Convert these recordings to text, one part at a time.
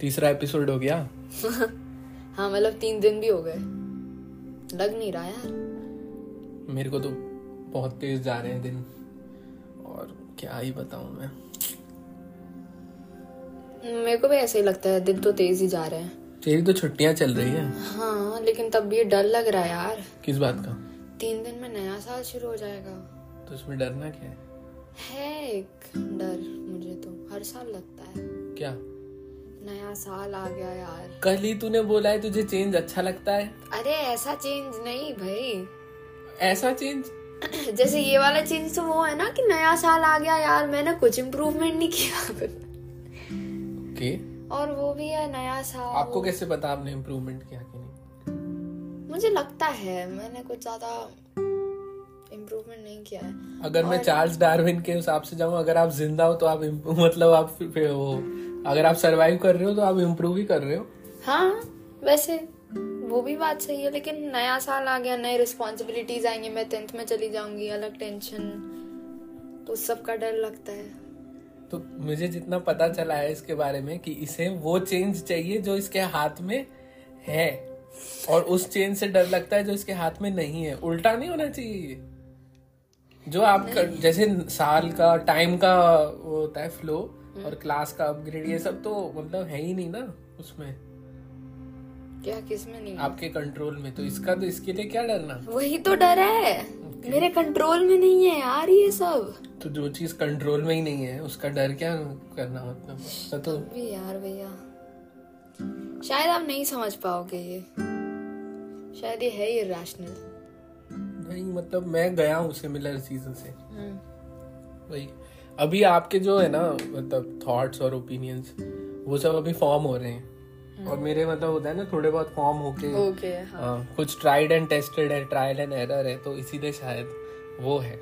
तीसरा एपिसोड हो गया। हाँ मतलब तीन दिन भी हो गए। लग नहीं रहा यार। मेरे को तो बहुत तेज जा रहे हैं दिन। और क्या ही बताऊँ मैं। मेरे को भी ऐसे ही लगता है दिन तो तेज ही जा रहे हैं। तेरी तो छुट्टियाँ चल रही है। हाँ लेकिन तब भी डर लग रहा है यार। किस बात का? तीन दिन में नया साल शुरू हो जाएगा। तो उसमें डरना क्या है? है एक डर मुझे तो हर साल लगता है। क्या? नया साल आ गया यार। कल ही तूने बोला है तुझे चेंज अच्छा लगता है। अरे ऐसा चेंज नहीं भाई। ऐसा चेंज जैसे ये वाला चेंज तो वो है ना कि नया साल आ गया यार मैंने कुछ इम्प्रूवमेंट नहीं किया। ओके और वो भी है नया साल। आपको कैसे पता आपने इम्प्रूवमेंट किया कि नहीं? मुझे लगता है मैंने कुछ ज़्यादा इम्प्रूवमेंट नहीं किया है। अगर मैं चार्ल्स डार्विन के हिसाब से जाऊँ अगर आप ज़िंदा हो तो आप मतलब आप वो अगर आप सरवाइव कर रहे हो तो आप इम्प्रूव ही कर रहे हो। हाँ वैसे वो भी बात सही है लेकिन नया साल आ गया नए रिस्पॉन्सिबिलिटीज आएँगे मैं टेंथ में चली जाऊँगी अलग टेंशन तो सब का डर लगता है। तो मुझे जितना पता चला है इसके बारे में कि इसे वो चेंज चाहिए जो इसके हाथ में है और उस चेंज से डर लगता है जो इसके हाथ में नहीं है। उल्टा नहीं होना चाहिए जो आप कर, जैसे साल का टाइम का वो होता है फ्लो और क्लास का अपग्रेड ये सब तो मतलब है ही नहीं ना उसमें। क्या किसमें नहीं? आपके कंट्रोल में तो इसका तो इसके लिए क्या डरना? वही तो डर है। मेरे कंट्रोल में नहीं है यार ये सब। तो जो चीज़ कंट्रोल में ही नहीं है उसका डर क्या करना मतलब? तो भी यार भैया। शायद आप नहीं समझ पाओगे ये। शायद ये है इरेशनल नहीं मतलब मैं गया हूँ सिमिलर चीज़ों से। वही। अभी आपके जो है ना मतलब थॉट्स और ओपिनियंस वो सब अभी फॉर्म हो रहे हैं। और मेरे मतलब होता है ना थोड़े बहुत फॉर्म होके ओके हाँ। हाँ, कुछ ट्राइड एंड टेस्टेड है ट्रायल एंड एरर है तो इसीलिए शायद वो है।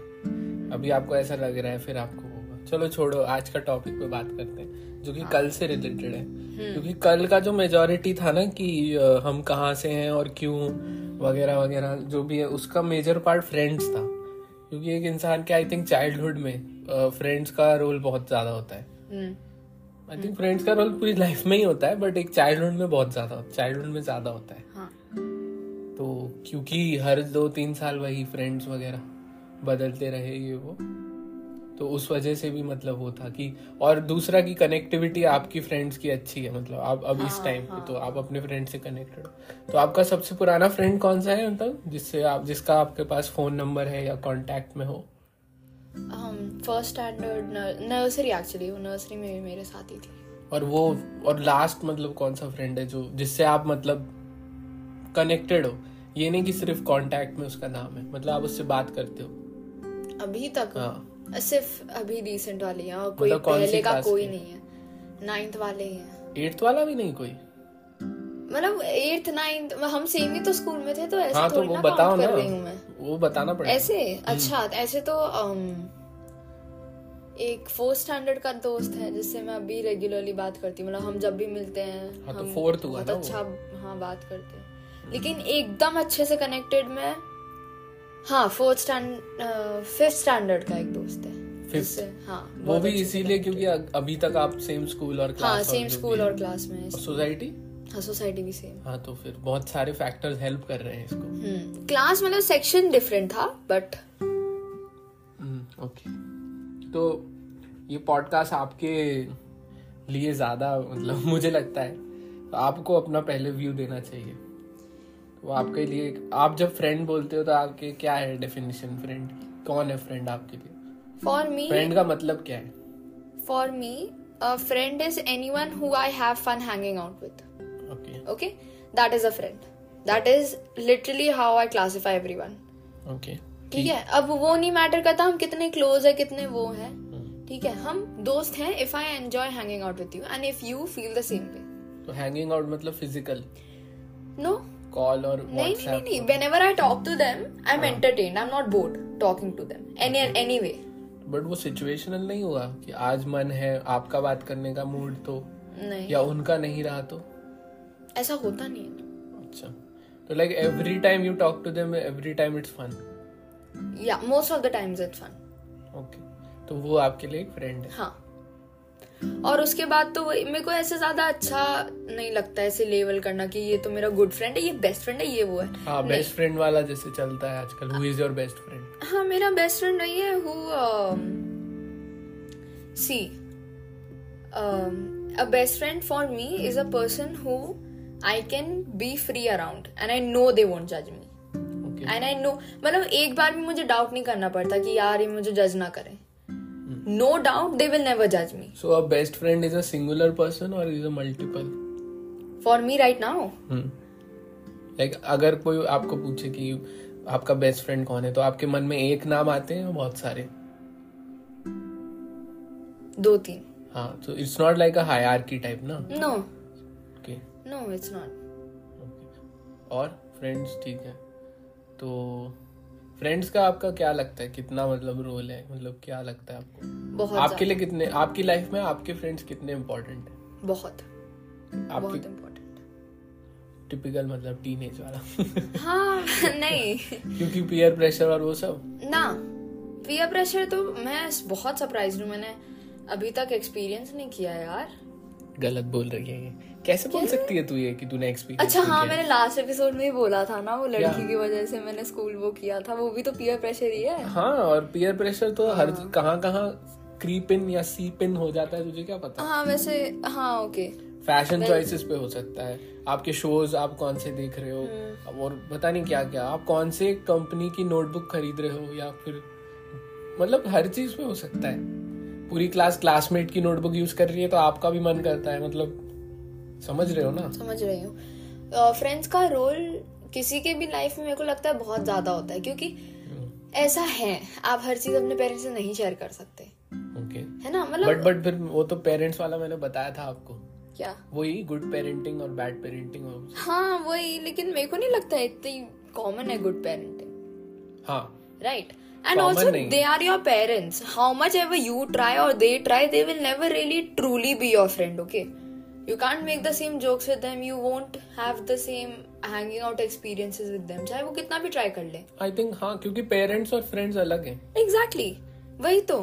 अभी आपको ऐसा लग रहा है फिर आपको होगा। चलो छोड़ो आज का टॉपिक पे बात करते हैं जो कि कल से रिलेटेड है। क्योंकि कल का जो मेजोरिटी था ना कि हम कहाँ से हैं और क्यों वगैरह वगैरह जो भी है उसका मेजर पार्ट फ्रेंड्स था। क्योंकि एक इंसान के आई थिंक चाइल्डहुड में फ्रेंड्स का रोल बहुत ज़्यादा होता है। आई थिंक फ्रेंड्स का रोल पूरी लाइफ में ही होता है बट एक चाइल्डहुड में बहुत ज़्यादा चाइल्डहुड में ज़्यादा होता है। हाँ। तो क्योंकि हर दो तीन साल वही फ्रेंड्स वगैरह बदलते रहे ये वो। तो उस वजह से भी मतलब वो था कि और दूसरा की कनेक्टिविटी आपकी फ्रेंड्स की अच्छी है मतलब आप अब इस टाइम पे तो आप अपने फ्रेंड से कनेक्टेड हो। तो आपका सबसे पुराना फ्रेंड कौन सा है मतलब जिससे आप जिसका आपके पास फ़ोन नंबर है या कांटेक्ट में हो? फ़र्स्ट स्टैंडर्ड नर्सरी एक्चुअली वो नर्सरी में भी मेरे साथ ही थी। और वो और लास्ट मतलब कौन सा फ्रेंड है जो जिससे आप मतलब कनेक्टेड हो? ये नहीं कि सिर्फ़ कांटेक्ट में उसका नाम है मतलब आप उससे बात करते हो। अभी तक? हाँ। सिर्फ़ अभी रिसेंट वाले हैं और कोई मतलब पहले का कोई नहीं है। नाइन्थ वाले ही हैं। एट्थ वाला भी नहीं कोई? मतलब एट्थ नाइन्थ हम सेम ही तो स्कूल में थे तो ऐसे हाँ तो वो ना बताओ ना कर रही हूँ मैं। वो बताना पड़ेगा। ऐसे? हम्म। अच्छा ऐसे तो एक फोर्थ स्टैंडर्ड का दोस्त है जिससे मैं अभी रेगुलरली बात करती हूँ। मतलब हम जब भी मिलते हैं हाँ, तो fourth हुआ बहुत ना अच्छा हाँ बात करते हैं। लेकिन एकदम अच्छे से कनेक्टेड में हाँ फोर्थ स्टैंड फिफ्थ स्टैंडर्ड का एक दोस्त है। हाँ वो भी इसीलिए क्योंकि अभी तक आप सेम स्कूल और क्लास हाँ सेम स्कूल और क्लास में सोसाइटी हाँ सोसाइटी भी सेम हाँ तो फिर बहुत सारे फैक्टर्स हेल्प कर रहे हैं इसको। हम्म क्लास मतलब सेक्शन डिफरेंट था बट ओके तो ये पॉडकास्ट आपके लिए ज़्यादा मतलब मुझे लगता है। तो आपको अपना पहले व्यू देना चाहिए। तो आपके लिए आप जब फ्रेंड बोलते हो तो आपके क्या है डेफिनेशन फ्रेंड कौन है फ्रेंड आपके लिए? फॉर मी फ्रेंड का मतलब क्या है? For me, a friend is anyone who I have fun hanging out with. Okay Okay? That is a friend. That is literally how I classify everyone. Okay ठीक है? अब वो नहीं मैटर करता हम कितने क्लोज है कितने वो है। ठीक है? हम दोस्त हैं if I enjoy hanging out with you and if you feel the same way तो हैंगिंग आउट मतलब फ़िज़िकल नो कॉल नहीं नहीं व्हाट्सएप नहीं whenever I talk to them I am entertained I am not bored talking to them any anyway but वो situational नहीं हुआ कि आज मन है आपका बात करने का मूड तो? नहीं. या उनका नहीं रहा तो? ऐसा होता नहीं है। अच्छा. तो like every time you talk to them every time it's fun या most of the times it's fun okay तो वो आपके लिए एक फ्रेंड है? हाँ. और उसके बाद तो मेरे को ऐसे ज़्यादा अच्छा नहीं लगता ऐसे लेवल करना कि ये तो मेरा गुड फ्रेंड है ये बेस्ट फ्रेंड है ये वो है। हाँ बेस्ट फ्रेंड वाला जैसे चलता है आजकल who is your best friend हाँ मेरा बेस्ट फ्रेंड वही है who see a best friend for me is a person who I can be free around and I know they won't जज मी एंड आई नो मतलब एक बार भी मुझे doubt नहीं करना पड़ता कि यार ये मुझे जज ना करें। No doubt they will never जज me so a best friend is a singular person और is a multiple for me right now like अगर कोई आपको पूछे कि आपका बेस्ट फ्रेंड कौन है तो आपके मन में एक नाम आते हैं बहुत सारे। दो तीन। हाँ तो it's not like a hierarchy type ना? No okay no it's not और फ्रेंड्स ठीक है। तो फ्रेंड्स का आपका क्या लगता है? कितना मतलब रोल है? मतलब क्या लगता है आपको? बहुत आपके लिए कितने आपकी लाइफ में आपके फ्रेंड्स कितने इम्पोर्टेंट है? बहुत। बहुत इम्पोर्टेंट टिपिकल मतलब टीनेज वाला। हाँ नहीं। क्योंकि पीयर प्रेशर और वो सब? ना पीयर प्रेशर तो मैं बहुत सरप्राइज़ हूँ। मैंने अभी तक एक्सपीरियंस नहीं किया यार। गलत बोल रही है कैसे बोल सकती है तू ये कि तूने एक्सपीरियंस अच्छा हाँ मैंने लास्ट एपिसोड में ही बोला था ना वो लड़की की वजह से मैंने स्कूल वो किया था वो भी तो पीयर प्रेशर ही है। हाँ और पीयर प्रेशर तो हर। कहाँ कहाँ क्रीप इन या सीप इन हो जाता है तुझे क्या पता? हाँ वैसे हाँ ओके फ़ैशन चॉइसेस पे हो सकता है। आपके शोज़ आप कौन से देख रहे हम्म। हो और पता नहीं क्या क्या। आप कौन से कंपनी की नोटबुक खरीद रहे हो या फिर मतलब हर चीज़ पे हो सकता है। पूरी क्लास क्लासमेट की नोटबुक यूज़ कर रही है तो आपका भी मन करता है मतलब समझ रहे हो ना? समझ रही हूँ। फ्रेंड्स का रोल किसी के भी लाइफ में मेरे को लगता है बहुत ज़्यादा होता है क्योंकि ऐसा है आप हर चीज़ अपने पेरेंट्स से नहीं शेयर कर सकते। ओके है ना? मतलब बट बट फिर वो तो पेरेंट्स वाला मैंने बताया था आपको। क्या? वही गुड पेरेंटिंग और बैड पेरेंटिंग और हाँ वही लेकिन मेरे को नहीं लगता है इतनी कॉमन है गुड पेरेंटिंग हाँ। Right right? And also नहीं। they are your parents how much ever you try or they try they will never really truly be your friend okay you can't make the same jokes with them you won't have the same hanging out experiences with them चाहे वो कितना भी try कर ले I think हाँ क्योंकि parents और friends अलग हैं एग्जैक्टली वही तो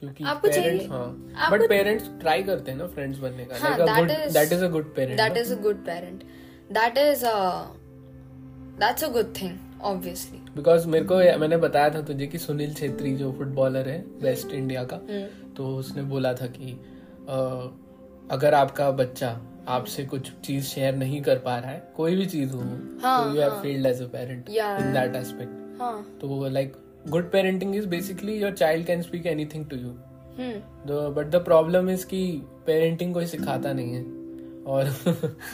क्योंकि आपको चाहिए- हाँ बट पेरेंट्स ट्राई करते हैं ना फ्रेंड्स बनने का हाँ, uh that good is- that is a good parent that is a good parent that is uh that's a good thing obviously. Because मेरे को मैंने बताया था तुझे कि सुनील छेत्री जो फुटबॉलर है वेस्ट इंडिया का हम्म। तो उसने बोला था कि अगर आपका बच्चा आपसे कुछ चीज़ शेयर नहीं कर पा रहा है कोई भी चीज़ हो हाँ, तो you have failed as a parent in that aspect तो like good parenting is basically your child can speak anything to you but the problem is कि पेरेंटिंग कोई सिखाता नहीं है। और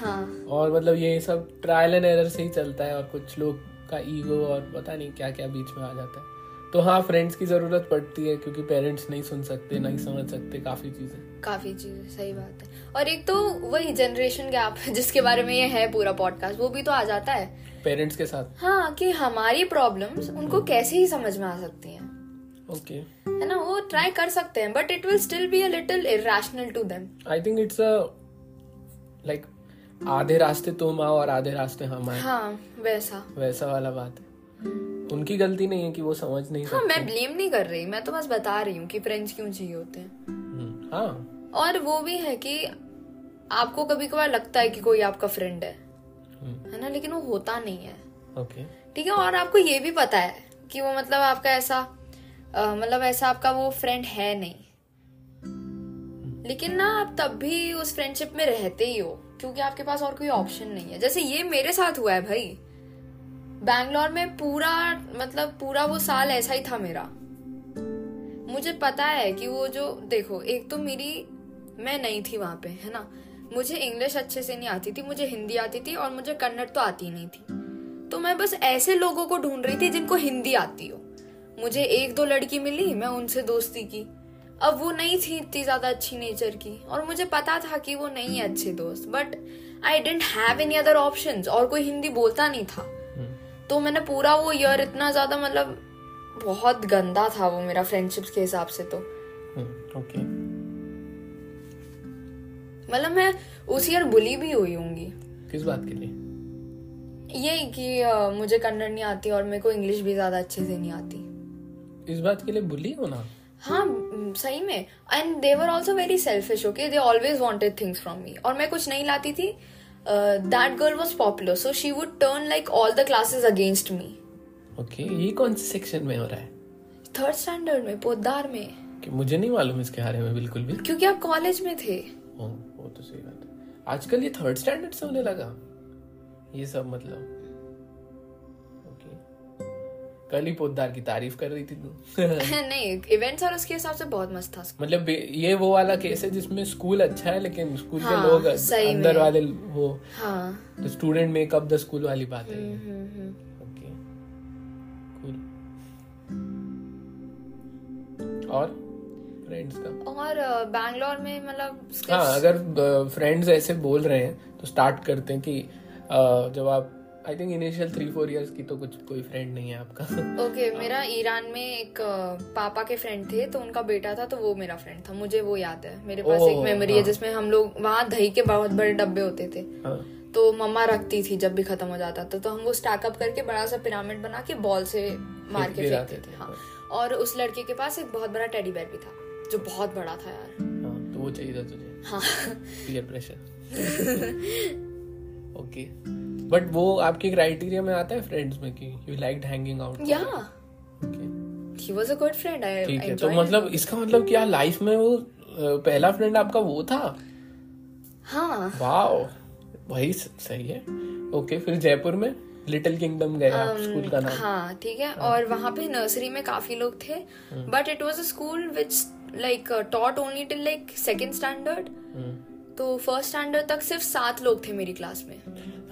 हाँ। और मतलब ये सब ट्रायल एंड एरर से ही चलता है और कुछ लोग का ईगो और पता नहीं क्या क्या बीच में आ जाता है। तो हाँ फ्रेंड्स की ज़रूरत पड़ती है क्योंकि पेरेंट्स नहीं सुन सकते नहीं समझ सकते काफ़ी चीज़ें। काफ़ी चीज़ें सही बात है। और एक तो वही जनरेशन गैप जिसके बारे में ये है पूरा पॉडकास्ट वो भी तो आ जाता है। पेरेंट्स के साथ। हाँ कि हमारी प्रॉब्लम्स उनको कैसे ही समझ में आ सकती हैं। Okay okay. है ना? वो ट्राई कर सकते हैं but it will still be a little irrational to them I think it's a like आधे रास्ते तुम आओ और आधे रास्ते हम आए। हाँ। वैसा। वैसा वाला बात। है उनकी गलती नहीं है कि वो समझ नहीं हाँ मैं ब्लेम नहीं कर रही मैं तो बस बता रही हूँ कि फ्रेंड्स क्यों चाहिए होते हैं। हम्म, हाँ। और वो भी है कि आपको कभी कभार लगता है कि कोई आपका फ्रेंड है। हम्म, है ना? लेकिन वो होता नहीं है। ओके। ठीक है और आपको ये भी पता है कि वो मतलब आपका ऐसा मतलब ऐसा आपका वो फ्रेंड है नहीं। लेकिन ना आप तब भी उस फ्रेंडशिप में रहते ही हो क्योंकि आपके पास और कोई ऑप्शन नहीं है। जैसे ये मेरे साथ हुआ है भाई। बैंगलोर में पूरा मतलब पूरा वो साल ऐसा ही था मेरा। मुझे पता है कि वो जो, देखो, एक तो मेरी, मैं नहीं थी वहाँ पे, है ना? मुझे इंग्लिश अच्छे से नहीं आती थी, मुझे हिंदी आती थी और मुझे कन्नड़ तो आती नहीं थी। तो मैं बस ऐसे लोगों को ढूंढ रही थी जिनको हिंदी आती हो। मुझे एक दो लड़की मिली, मैं उनसे दोस्ती की। अब वो नहीं थी इतनी ज़्यादा अच्छी नेचर की, और मुझे पता था कि वो नहीं है अच्छे दोस्त but I don't have any other option और कोई हिंदी बोलता नहीं था। तो मैंने पूरा वो ईयर इतना ज़्यादा मतलब बहुत गंदा था वो मेरा फ्रेंडशिप्स के हिसाब से तो। ओके मतलब मैं उस ईयर बुली भी हुई होंगी। किस बात के लिए? यही कि अ, मुझे कन्नड़ नहीं आती और मेरे को इंग्लिश भी ज़्यादा अच्छे से नहीं आती। इस बात के लिए बुली हो ना हाँ सही में। And they were also very selfish okay they always wanted things from me और मैं कुछ नहीं लाती थी। That girl was popular so she would turn like all the classes against me okay ये कौन से सेक्शन में हो रहा है? थर्ड स्टैंडर्ड में पोदार में। कि मुझे नहीं मालूम इसके बारे में बिल्कुल भी। क्योंकि आप कॉलेज में थे। ओ, वो तो सही बात है। आजकल ये थर्ड स्टैंडर्ड से होने लगा। ये सब मतलब। कल ही पोदार की तारीफ़ कर रही थी तू। नहीं इवेंट्स और उसके हिसाब से बहुत मस्त था मतलब ये वो वाला केस है जिसमें स्कूल अच्छा है लेकिन स्कूल के हाँ, लोग अंदर वाले वो हाँ। The student makeup the school वाली बात है। हम्म, हम्म, हम्म। ओके कूल और फ्रेंड्स का? और बैंगलोर में मतलब हाँ अगर फ्रेंड्स ऐसे बोल रहे हैं तो स्टार्ट करते हैं कि जब आप I think initial three four years की तो कुछ कोई फ्रेंड नहीं है आपका। ओके okay, मेरा ईरान में एक पापा के फ्रेंड थे तो उनका बेटा था तो वो मेरा फ्रेंड था। मुझे वो याद है। मेरे पास oh, एक मेमोरी है हाँ। जिसमें हम लोग वहाँ दही के बहुत बड़े डब्बे होते थे। हाँ। तो मम्मा रखती थी जब भी खत्म हो जाता था। तो हम वो स्टैक अप करके बड़ा सा पिरामिड बना के बॉल से मार के फेंकते थे हाँ। और उस लड़के के पास एक बहुत बड़ा टेडी बेयर भी था जो बहुत बड़ा था यार। हाँ तो वो चाहिए था तुझे। हाँ। प्रेशर ओके बट वो आपके क्राइटेरिया में आता है फ्रेंड्स में कि यू लाइक हैंगिंग आउट या he was a good friend I ठीक है तो मतलब इसका मतलब क्या लाइफ में वो पहला फ्रेंड आपका वो था? हाँ. वाओ वही सही है. ओके फिर जयपुर में लिटिल किंगडम गए आप स्कूल का नाम। हाँ ठीक है. और वहाँ पे नर्सरी में काफ़ी लोग थे। But it was a school which like taught only till like second standard तो फ़र्स्ट स्टैंडर्ड तक सिर्फ़ सात लोग थे मेरी क्लास में.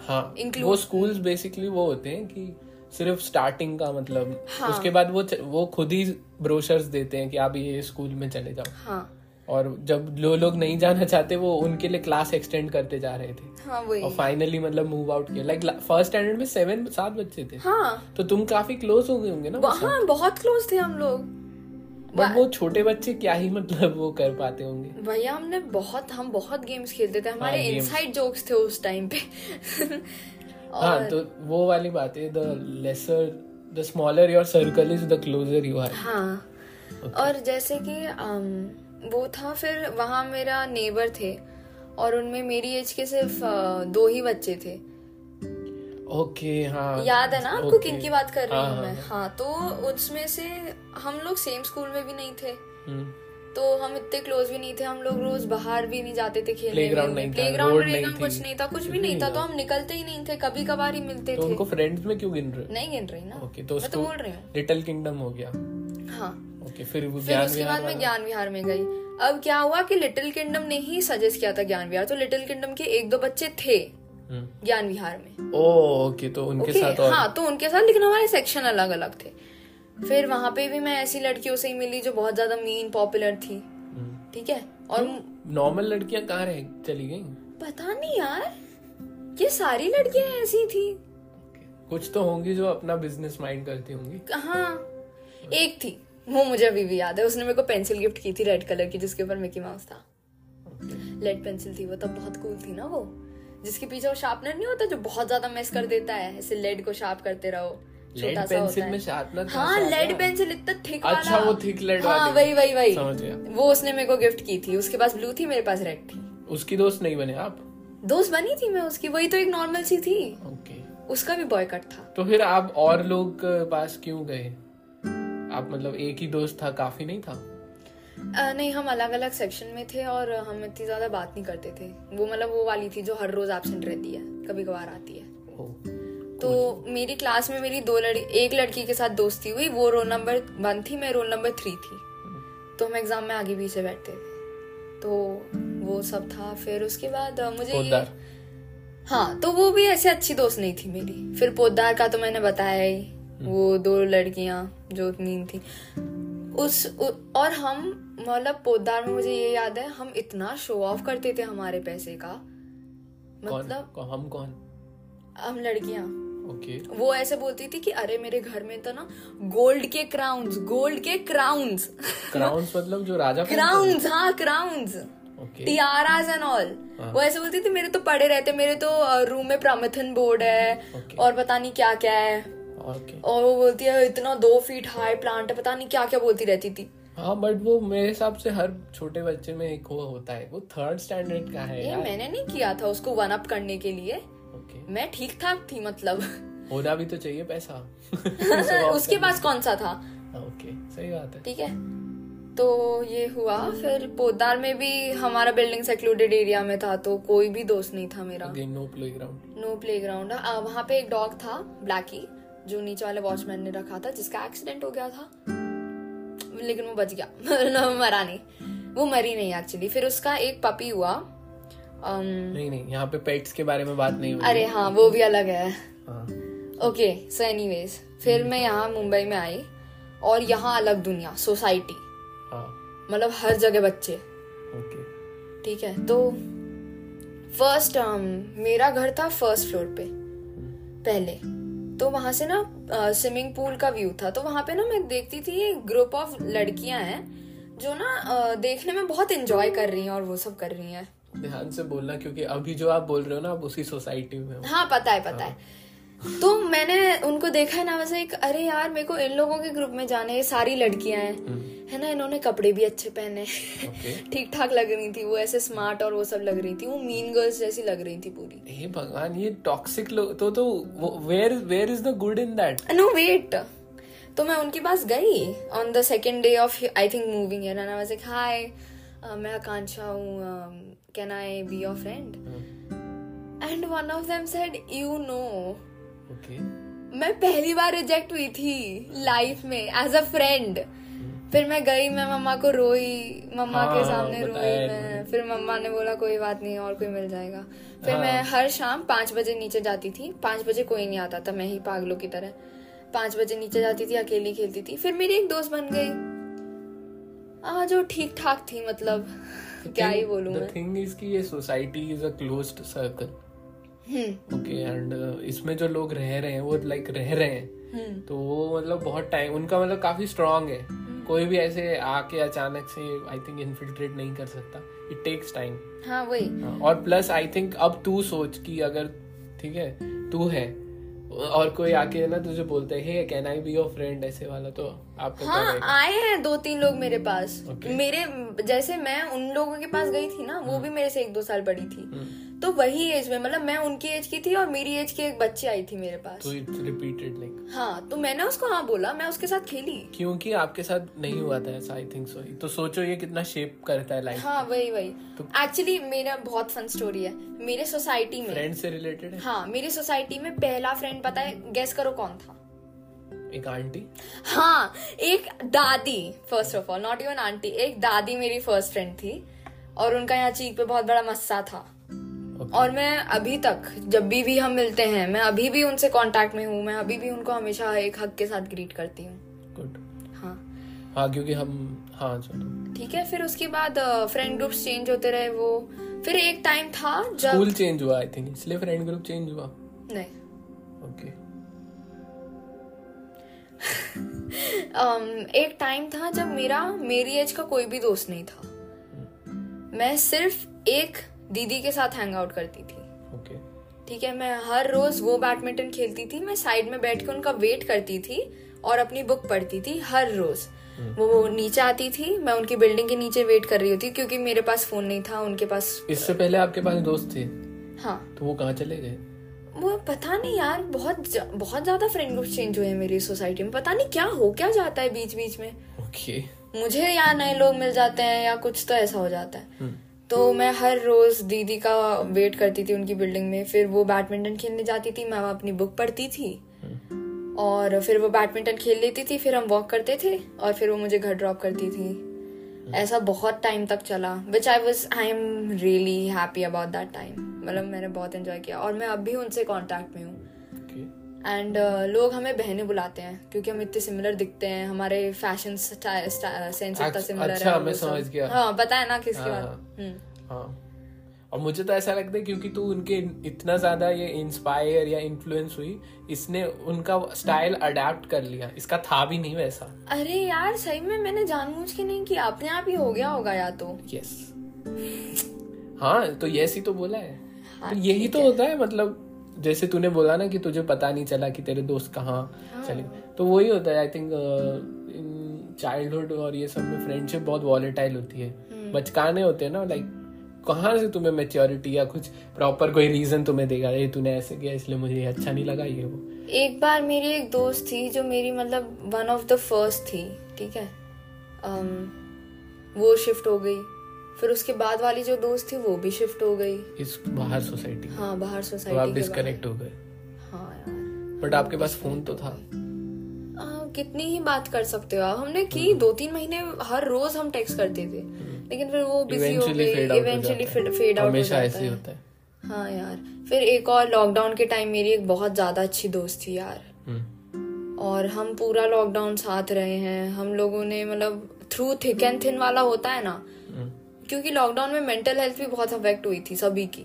हाँ Include- वो स्कूल्स बेसिकली वो होते हैं कि सिर्फ़ स्टार्टिंग का मतलब हाँ। उसके बाद वो वो खुद ही ब्रोशर्स देते हैं कि आप ये स्कूल में चले जाओ। हाँ। और जब जो लो लोग नहीं जाना चाहते वो उनके लिए क्लास एक्सटेंड करते जा रहे थे। हाँ वही। और फाइनली मतलब मूव आउट किया। लाइक फ़र्स्ट स्टैंडर्ड में सेवन सात बच्चे थे। हाँ। तो तुम काफ़ी क्लोज हो गए होंगे ना हाँ बहुत क्लोज थे हम लोग। बट वो छोटे बच्चे क्या ही मतलब वो कर पाते होंगे? भैया हमने बहुत हम बहुत गेम्स खेलते थे। हमारे हाँ, इनसाइड जोक्स थे उस टाइम पे। हाँ तो वो वाली बात है the lesser the smaller your circle is the closer you are हाँ। Okay. और जैसे कि अम, वो था फिर वहाँ मेरा नेबर थे और उनमें मेरी एज के सिर्फ़ अ, दो ही बच्चे थे। ओके हाँ याद है ना आपको किन की बात कर रही हाँ, हूँ हाँ, मैं? हाँ. तो उसमें से हम लोग सेम स्कूल में भी नहीं थे। हम्म, तो हम इतने क्लोज भी नहीं थे हम लोग रोज बाहर भी नहीं जाते थे खेलने Playground नहीं था, प्लेग्राउंड road नहीं कुछ नहीं था कुछ भी नहीं था। तो हम निकलते ही नहीं थे कभी कभार ही मिलते तो थे। उनको फ्रेंड्स में क्यों गिन रहे नहीं गिन रही ना। ओके तो मैं तो बोल रही हूँ। लिटिल किंगडम हो गया। हाँ। ओके फिर फिर उसके बाद मैं? ज्ञान विहार में गई। अब क्या हुआ कि लिटिल किंगडम ने ही सजेस्ट किया था ज्ञान विहार। तो लिटिल किंगडम के एक दो बच्चे थे। ज्ञान विहार में। ओ ओके तो उनके ओके साथ और हाँ तो उनके साथ लेकिन हमारे सेक्शन अलग अलग थे। फिर वहाँ पे भी मैं ऐसी लड़कियों से ही मिली जो बहुत ज़्यादा मीन पॉपुलर थी। हम्म, ठीक है? और नॉर्मल लड़कियाँ कहाँ रह चली गई? पता नहीं यार। ये सारी लड़कियाँ ऐसी थी। कुछ तो होंगी जो अपना बिज़नेस माइंड करती होंगी। हाँ एक थी। वो मुझे अभी भी याद है। उसने मेरे को पेंसिल गिफ्ट की थी रेड कलर की जिसके ऊपर मिकी माउस था। लेड पेंसिल थी वो तब बहुत कूल थी ना वो। जिसके पीछे वो शार्पनर नहीं होता जो बहुत ज़्यादा मेस कर देता है। ऐसे लेड को शार्प करते रहो। लेड छोटा सा होता पेंसिल में शार्पनर हाँ लेड पेंसिल इतना थिक वाला। अच्छा, वो thick lead हाँ। वही वही वही। वो उसने मेरे को गिफ्ट की थी। उसके पास ब्लू थी मेरे पास रेड थी। उसकी दोस्त नहीं बने आप? दोस्त बनी थी मैं उसकी। वही तो एक नॉर्मल सी थी। ओके उसका भी बॉयकट था। तो फिर आप और लोग पास क्यों गए? आप मतलब एक ही दोस्त था काफ़ी नहीं था? अ, नहीं हम अलग अलग सेक्शन में थे और हम इतनी ज़्यादा बात नहीं करते थे। वो मतलब वो वाली थी जो हर रोज एबसेंट रहती है कभी कभार आती है। तो मेरी क्लास में मेरी दो लड़की एक लड़की के साथ दोस्ती हुई वो रोल नंबर वन थी मैं रोल नंबर थ्री थी। तो हम एग्ज़ाम में आगे पीछे बैठते थे। तो वो सब था। फिर उसके बाद मुझे ये हाँ तो वो भी ऐसे अच्छी दोस्त नहीं थी मेरी। फिर पोदार का तो मैंने बताया ही वो दो लड़कियाँ जो मीन थी। उस उ, और हम मतलब पोदार में मुझे ये याद है हम इतना शो ऑफ़ करते थे हमारे पैसे का। मतलब कौन- हम कौन? हम लड़कियाँ। ओके। okay. वो ऐसे बोलती थी कि अरे मेरे घर में तो ना गोल्ड के क्राउन्स गोल्ड के क्राउन्स क्राउन्स मतलब जो राजा क्राउन्स हाँ? Crowns okay. Tiaras and all. वो ऐसे बोलती थी मेरे तो पड़े रहते मेरे तो रूम में प्रमथन बोर्ड है Okay. और पता नहीं क्या क्या है। ओके और वो बोलती है इतना दो फीट हाई प्लांट है पता नहीं क्या क्या बोलती रहती थी. हाँ बट वो मेरे हिसाब से हर छोटे बच्चे में एक वो होता है। वो थर्ड स्टैंडर्ड का है ये यार। मैंने नहीं किया था उसको वन अप करने के लिए। ओके मैं ठीक ठाक थी मतलब। होना भी तो चाहिए पैसा। उसके पास कौन सा था? ओके सही बात है। ठीक है। तो ये हुआ फिर पोदार में भी हमारा बिल्डिंग सेक्लूडेड एरिया में था तो कोई भी दोस्त नहीं था मेरा। No playground no playground वहाँ पे एक डॉग था ब्लैकी जो नीचे वाले वॉचमैन ने रखा था जिसका एक्सीडेंट हो गया था। लेकिन वो बच गया। no, मरा नहीं। वो मरी नहीं एक्चुअली फिर उसका एक पपी हुआ। अम, नहीं नहीं यहाँ पे पेट्स के बारे में बात नहीं हुई। अरे हाँ वो भी अलग है। ओके सो एनीवेज फिर मैं यहाँ मुंबई में आई और यहाँ अलग दुनिया सोसाइटी हाँ। मतलब हर जगह बच्चे। ठीक है तो फ़र्स्ट मेरा घर था फ़र्स्ट फ्लोर पे पहले। तो वहाँ से ना स्विमिंग पूल का व्यू था। तो वहाँ पे ना मैं देखती थी एक ग्रुप ऑफ़ लड़कियाँ हैं जो ना देखने में बहुत इंजॉय कर रही हैं और वो सब कर रही हैं। ध्यान से बोलना क्योंकि अभी जो आप बोल रहे हो ना आप उसी सोसाइटी में हो। हाँ पता है पता है। तो मैंने उनको देखा है ना वैसे एक अरे यार मेरे को इन लोगों के ग्रुप में जाने ये सारी लड़कियाँ हैं। है ना इन्होंने कपड़े भी अच्छे पहने। ठीक ठाक लग रही थी वो ऐसे स्मार्ट और वो सब लग रही थी वो मीन गर्ल्स जैसी लग रही थी पूरी। हे भगवान ये टॉक्सिक लोग तो तो where where is the good in that no wait तो मैं उनके पास गई on the second day of I think moving है ना वैसे हाय मैं आकांक्षा हूँ can I be your friend and one of them said you know okay मैं पहली बार रिजेक्ट हुई थी लाइफ में एज अ फ्रेंड फिर मैं गई मैं मम्मा को रोई मम्मा हाँ, के सामने रोई मैं। फिर मम्मा ने बोला कोई बात नहीं और कोई मिल जाएगा. फिर हाँ, मैं हर शाम पाँच बजे नीचे जाती थी। पाँच बजे कोई नहीं आता था मैं ही पागलों की तरह। पाँच बजे नीचे जाती थी अकेली खेलती थी। फिर मेरी एक दोस्त बन गई। आ जो ठीक ठाक थी मतलब। क्या ही बोलूँ मैं। थिंग इज़ कि ये society is a closed circle okay and इसमें जो लोग रह रहे हैं वो लाइक रह रहे हैं हम्म। तो वो मतलब बहुत टाइम उनका मतलब काफ़ी स्ट्रांग है। कोई भी ऐसे आके अचानक से आई थिंक इन्फिल्ट्रेट नहीं कर सकता। इट टेक्स टाइम हाँ वही। और प्लस आई थिंक अब तू सोच कि अगर ठीक है तू है और कोई आके है ना तुझे बोलता है hey can I be your friend ऐसे वाला तो आपको क्या हाँ आए हैं दो तीन लोग मेरे पास। Okay. मेरे जैसे मैं उन लोगों के पास गई थी ना वो भी मेरे से एक दो साल बड़ी थी। हम्म, तो वही एज में मतलब मैं उनकी एज की थी और मेरी एज की एक बच्ची आई थी मेरे पास। तो इट्स रिपीटेड लाइक हाँ तो मैंने उसको हाँ बोला मैं उसके साथ खेली। क्योंकि आपके साथ नहीं हुआ था ऐसा आई थिंक सो तो सोचो ये कितना शेप करता है लाइफ हाँ वही वही। एक्चुअली तो- मेरा बहुत फन स्टोरी है। मेरे सोसाइटी में फ्रेंड से रिलेटेड हाँ? मेरी सोसाइटी में पहला फ्रेंड पता है गेस करो कौन था? एक आंटी हाँ एक दादी first of all not even aunty एक दादी मेरी फ़र्स्ट फ्रेंड थी और उनका यहाँ चीक पे बहुत बड़ा मस्सा था। Okay. और मैं अभी तक जब भी भी हम मिलते हैं मैं अभी भी उनसे कांटेक्ट में हूँ मैं अभी भी उनको हमेशा एक हक के साथ ग्रीट करती हूँ। गुड हाँ। हाँ क्योंकि हम हाँ चलो। ठीक है फिर उसके बाद फ्रेंड ग्रुप्स चेंज होते रहे वो फिर एक टाइम था जब स्कूल चेंज हुआ आई थिंक इसलिए फ्रेंड ग्रुप चेंज हुआ। नहीं। ओके um, एक टाइम था जब मेरा मेरी एज का कोई भी दोस्त नहीं था। मैं सिर्फ़ एक दीदी के साथ हैंग आउट करती थी। ओके ठीक है मैं हर रोज वो बैडमिंटन खेलती थी मैं साइड में बैठ के उनका वेट करती थी और अपनी बुक पढ़ती थी हर रोज। वो वो नीचे आती थी मैं उनकी बिल्डिंग के नीचे वेट कर रही होती क्योंकि मेरे पास फ़ोन नहीं था उनके पास इससे पहले आपके पास दोस्त थे? हाँ। तो वो कहाँ चले गए? वो पता नहीं यार बहुत ज- बहुत ज़्यादा फ्रेंड ग्रुप चेंज हुए हैं मेरी सोसाइटी में। पता नहीं क्या हो क्या जाता है बीच बीच में। ओके मुझे यहाँ नए लोग मिल जाते हैं या कुछ तो ऐसा हो जाता है। हम्म, तो मैं हर रोज दीदी का वेट करती थी उनकी बिल्डिंग में, फिर वो बैडमिंटन खेलने जाती थी, मैं अपनी बुक पढ़ती थी। और फिर वो बैडमिंटन खेल लेती थी, फिर हम वॉक करते थे, और फिर वो मुझे घर ड्रॉप करती थी। ऐसा बहुत टाइम तक चला which I was I am really happy about that time मतलब मैंने बहुत एंजॉय किया, और मैं अब भी उनसे कांटेक्ट में हूँ। एंड लोग हमें बहनें बुलाते हैं क्योंकि हम इतने सिमिलर दिखते हैं हमारे फ़ैशन सेंस इतना अच्छा, सिमिलर अच्छा, है और मैं समझ गया। हाँ पता है ना किसकी हाँ, बात। हम्म। हाँ। और मुझे तो ऐसा लगता है क्योंकि तू उनके इतना ज़्यादा ये इंस्पायर या इन्फ्लुएंस हुई इसने उनका स्टाइल अडेप्ट कर लिया। इसका था भी नहीं वैसा। अरे यार सही में मैंने जानबूझ के नहीं किया अपने आप ही हो गया होगा या तो। यस हाँ तो यस ही तो बोला है। हाँ, तो यही तो होता है मतलब जैसे तूने बोला ना कि तुझे पता नहीं चला कि तेरे दोस्त कहाँ हाँ। चले। तो वही होता है आई थिंक चाइल्डहुड और ये सब में फ्रेंडशिप बहुत वॉलेटाइल होती है। हम्म। बचकाने होते हैं ना लाइक कहाँ से तुम्हें मेच्योरिटी या कुछ प्रॉपर कोई रीजन तुम्हें देगा? ये तूने ऐसे किया इसलिए मुझे ये अच्छा नहीं लगा ये वो। एक बार मेरी एक दोस्त थी जो मेरी मतलब वन ऑफ़ द फ़र्स्ट थी ठीक है? Um, वो शिफ्ट हो गई। फिर उसके बाद वाली जो दोस्त थी वो भी शिफ्ट हो गई। इस बाहर सोसाइटी हाँ बाहर तो आप सोसाइटी डिस्कनेक्ट हो गए। हाँ यार। बट आपके पास फ़ोन तो था। कितनी ही बात कर सकते हो आप। हमने की दो तीन महीने हर रोज हम टेक्स्ट करते थे। लेकिन फिर वो बिज़ी हो गई इवेंचुअली फेड आउट हो। हमेशा ऐसे होता है। हाँ यार। फिर एक और लॉकडाउन के टाइम मेरी एक बहुत ज़्यादा अच्छी दोस्त थी यार। हम्म, और हम पूरा लॉकडाउन साथ रहे हैं। हम लोगों ने मतलब थ्रू थिक एंड थिन वाला होता है ना हम्म, क्योंकि लॉकडाउन में मेंटल हेल्थ भी बहुत अफेक्ट हुई थी सभी की।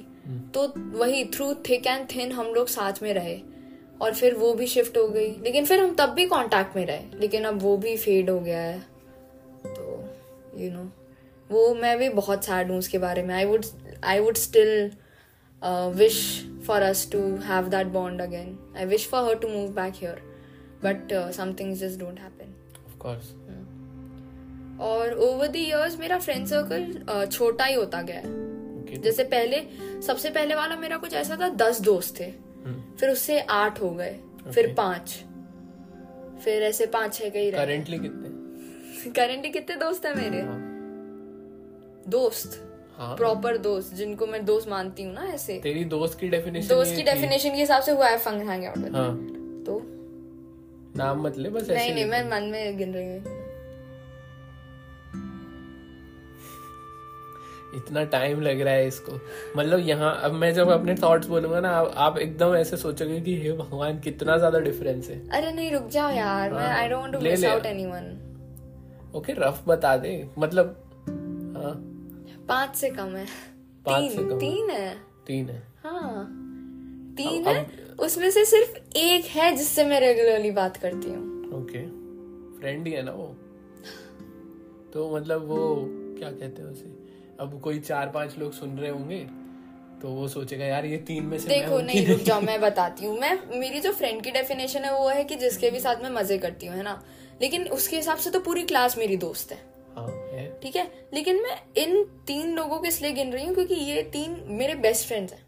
तो वही थ्रू थिक एंड थिन हम लोग साथ में रहे। और फिर वो भी शिफ्ट हो गई। लेकिन फिर हम तब भी कांटेक्ट में रहे। लेकिन अब वो भी फेड हो गया है। तो यू you नो know, वो मैं भी बहुत सैड हूँ उसके बारे में। I would I would still wish for us to have that bond again I wish for her to move back here but some things just don't happen of course. और over the years मेरा friend circle छोटा ही होता गया है। Okay. जैसे पहले सबसे पहले वाला मेरा कुछ ऐसा था दस दोस्त थे। हम्म, फिर उससे आठ हो गए फिर पाँच। फिर ऐसे पाँच छह के ही रहे currently कितने? करंटली कितने दोस्त है मेरे? हाँ, दोस्त। हाँ। प्रॉपर दोस्त जिनको मैं दोस्त मानती हूँ ना ऐसे। तेरी दोस्त की डेफिनेशन दोस्त की डेफिनेशन के हिसाब से हुआ है फंग हैंग आउट हाँ। तो? नाम मत ले बस नहीं ऐसे नहीं। मैं मन में गिन रही हूँ। इतना टाइम लग रहा है इसको। मतलब यहाँ अब मैं जब अपने थॉट्स बोलूँगा ना आप, आप एकदम ऐसे सोचोगे कि हे भगवान कितना ज़्यादा डिफरेंस है। अरे नहीं रुक जाओ यार मैं I don't want to miss out anyone okay rough बता दे। मतलब हाँ। पाँच से कम है। पाँच से कम। तीन है। तीन है। हाँ। तीन है। उसमें से सिर्फ़ एक है जिससे मैं रेगुलरली बात करती हूँ। ओके फ्रेंड ही है ना वो? तो मतलब वो क्या कहते हैं उसे? अब कोई चार पाँच लोग सुन रहे होंगे तो वो सोचेगा यार ये तीन में से देखो हूँ नहीं रुक जाओ मैं बताती हूँ। मैं मेरी जो फ्रेंड की डेफिनेशन है वो है कि जिसके भी साथ मैं मज़े करती हूँ है ना? लेकिन उसके हिसाब से तो पूरी क्लास मेरी दोस्त है। हाँ ठीक है? लेकिन मैं इन तीन लोगों को इसलिए गिन रही हूँ क्योंकि ये तीन मेरे बेस्ट फ्रेंड्स हैं।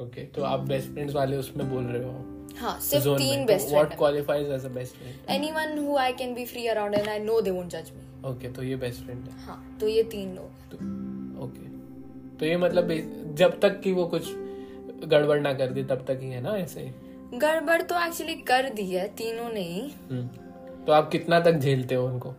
ओके तो आप बेस्ट फ्रेंड्स वाले उसमें बोल रहे हो? हाँ सिर्फ़ तीन में। Best what friend qualifies as a best friend who I can be free around and I know they won't जज मी ओके तो ये बेस्ट फ्रेंड है। हाँ तो ये तीन लोग तो तो ये मतलब जब तक कि वो कुछ गड़बड़ ना कर दे तब तक ही है ना ऐसे? गड़बड़ तो एक्चुअली कर दी है तीनों ने ही। हम्म। तो आप कितना तक झेलते हो उनको?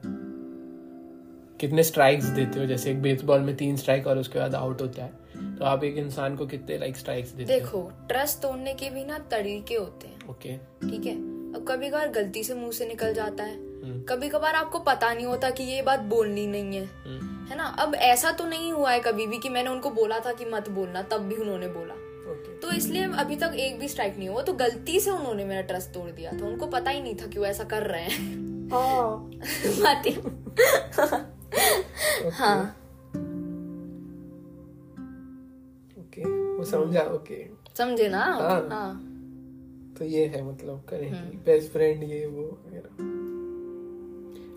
कितने स्ट्राइक्स देते हो? जैसे एक बेसबॉल में तीन स्ट्राइक और उसके बाद आउट होता है। तो आप एक इंसान को कितने लाइक स्ट्राइक्स देते देखो ट्रस्ट तोड़ने के भी ना तरीके होते हैं। ओके ठीक है? अब कभी कभार गलती से मुँह से निकल जाता है। हम्म। कभी कभार आपको पता नहीं होता कि ये बात बोलनी नहीं है। हम्म, है ना? अब ऐसा तो नहीं हुआ है कभी भी कि मैंने उनको बोला था कि मत बोलना तब भी उन्होंने बोला। ओके तो इसलिए अभी तक एक भी स्ट्राइक नहीं हुआ तो गलती से उन्होंने मेरा ट्रस्ट तोड़ दिया था। उनको पता ही नहीं था कि वो ऐसा कर रहे हैं। बातें हाँ। ओके वो समझा ओके समझे ना? हाँ। हाँ। तो ये है मतलब। करेंगे बेस्ट फ्रेंड ये वो वगैरह।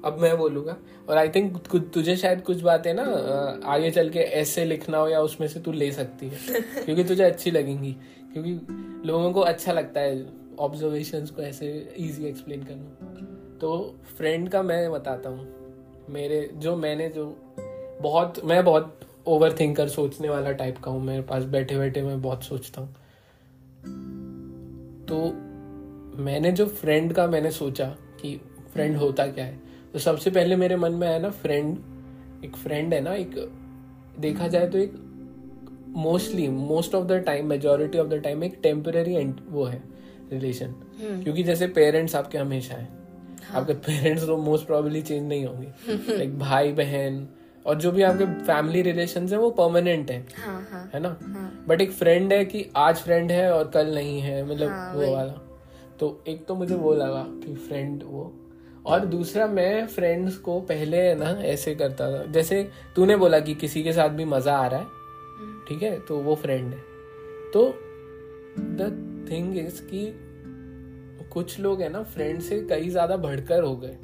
अब मैं बोलूँगा। और आई थिंक तुझे शायद कुछ बातें ना आगे चल के ऐसे लिखना हो या उसमें से तू ले सकती है। क्योंकि तुझे अच्छी लगेंगी। क्योंकि लोगों को अच्छा लगता है ऑब्जर्वेशंस को ऐसे इजी एक्सप्लेन करना। तो फ्रेंड का मैं बताता हूँ। मेरे जो मैंने जो बहुत मैं बहुत ओवर थिंकर सोचने वाला टाइप का हूँ। मेरे पास बैठे बैठे मैं बहुत सोचता हूँ। तो मैंने जो फ्रेंड का मैंने सोचा कि फ्रेंड होता क्या है? तो सबसे पहले मेरे मन में आया ना फ्रेंड एक फ्रेंड है ना एक देखा जाए तो एक mostly most of the time majority of the time एक टेम्पररी वो है रिलेशन क्योंकि जैसे पेरेंट्स आपके हमेशा हैं। आपके पेरेंट्स तो मोस्ट प्रोबेबली चेंज नहीं होंगे। लाइक भाई बहन और जो भी आपके फैमिली रिलेशन है वो परमानेंट है। हाँ हाँ। है ना? बट एक फ्रेंड है कि आज फ्रेंड है और कल नहीं है मतलब हाँ, वो वाला। तो एक तो मुझे वो लगा कि फ्रेंड वो और दूसरा मैं फ्रेंड्स को पहले ना ऐसे करता था। जैसे तूने बोला कि किसी के साथ भी मज़ा आ रहा है ठीक है? तो वो फ्रेंड है। तो द थिंग इज़ कि कुछ लोग है ना फ्रेंड से कई ज़्यादा भड़कर हो गए।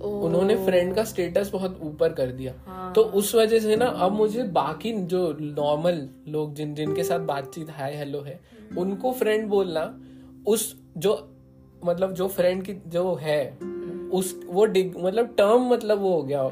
उन्होंने फ्रेंड का स्टेटस बहुत ऊपर कर दिया। हाँ. तो उस वजह से ना अब मुझे बाकी जो नॉर्मल लोग जिन जिनके साथ बातचीत हाय हेलो है उनको फ्रेंड बोलना उस जो मतलब जो फ्रेंड की जो है उस वो डिग मतलब टर्म मतलब वो हो गया।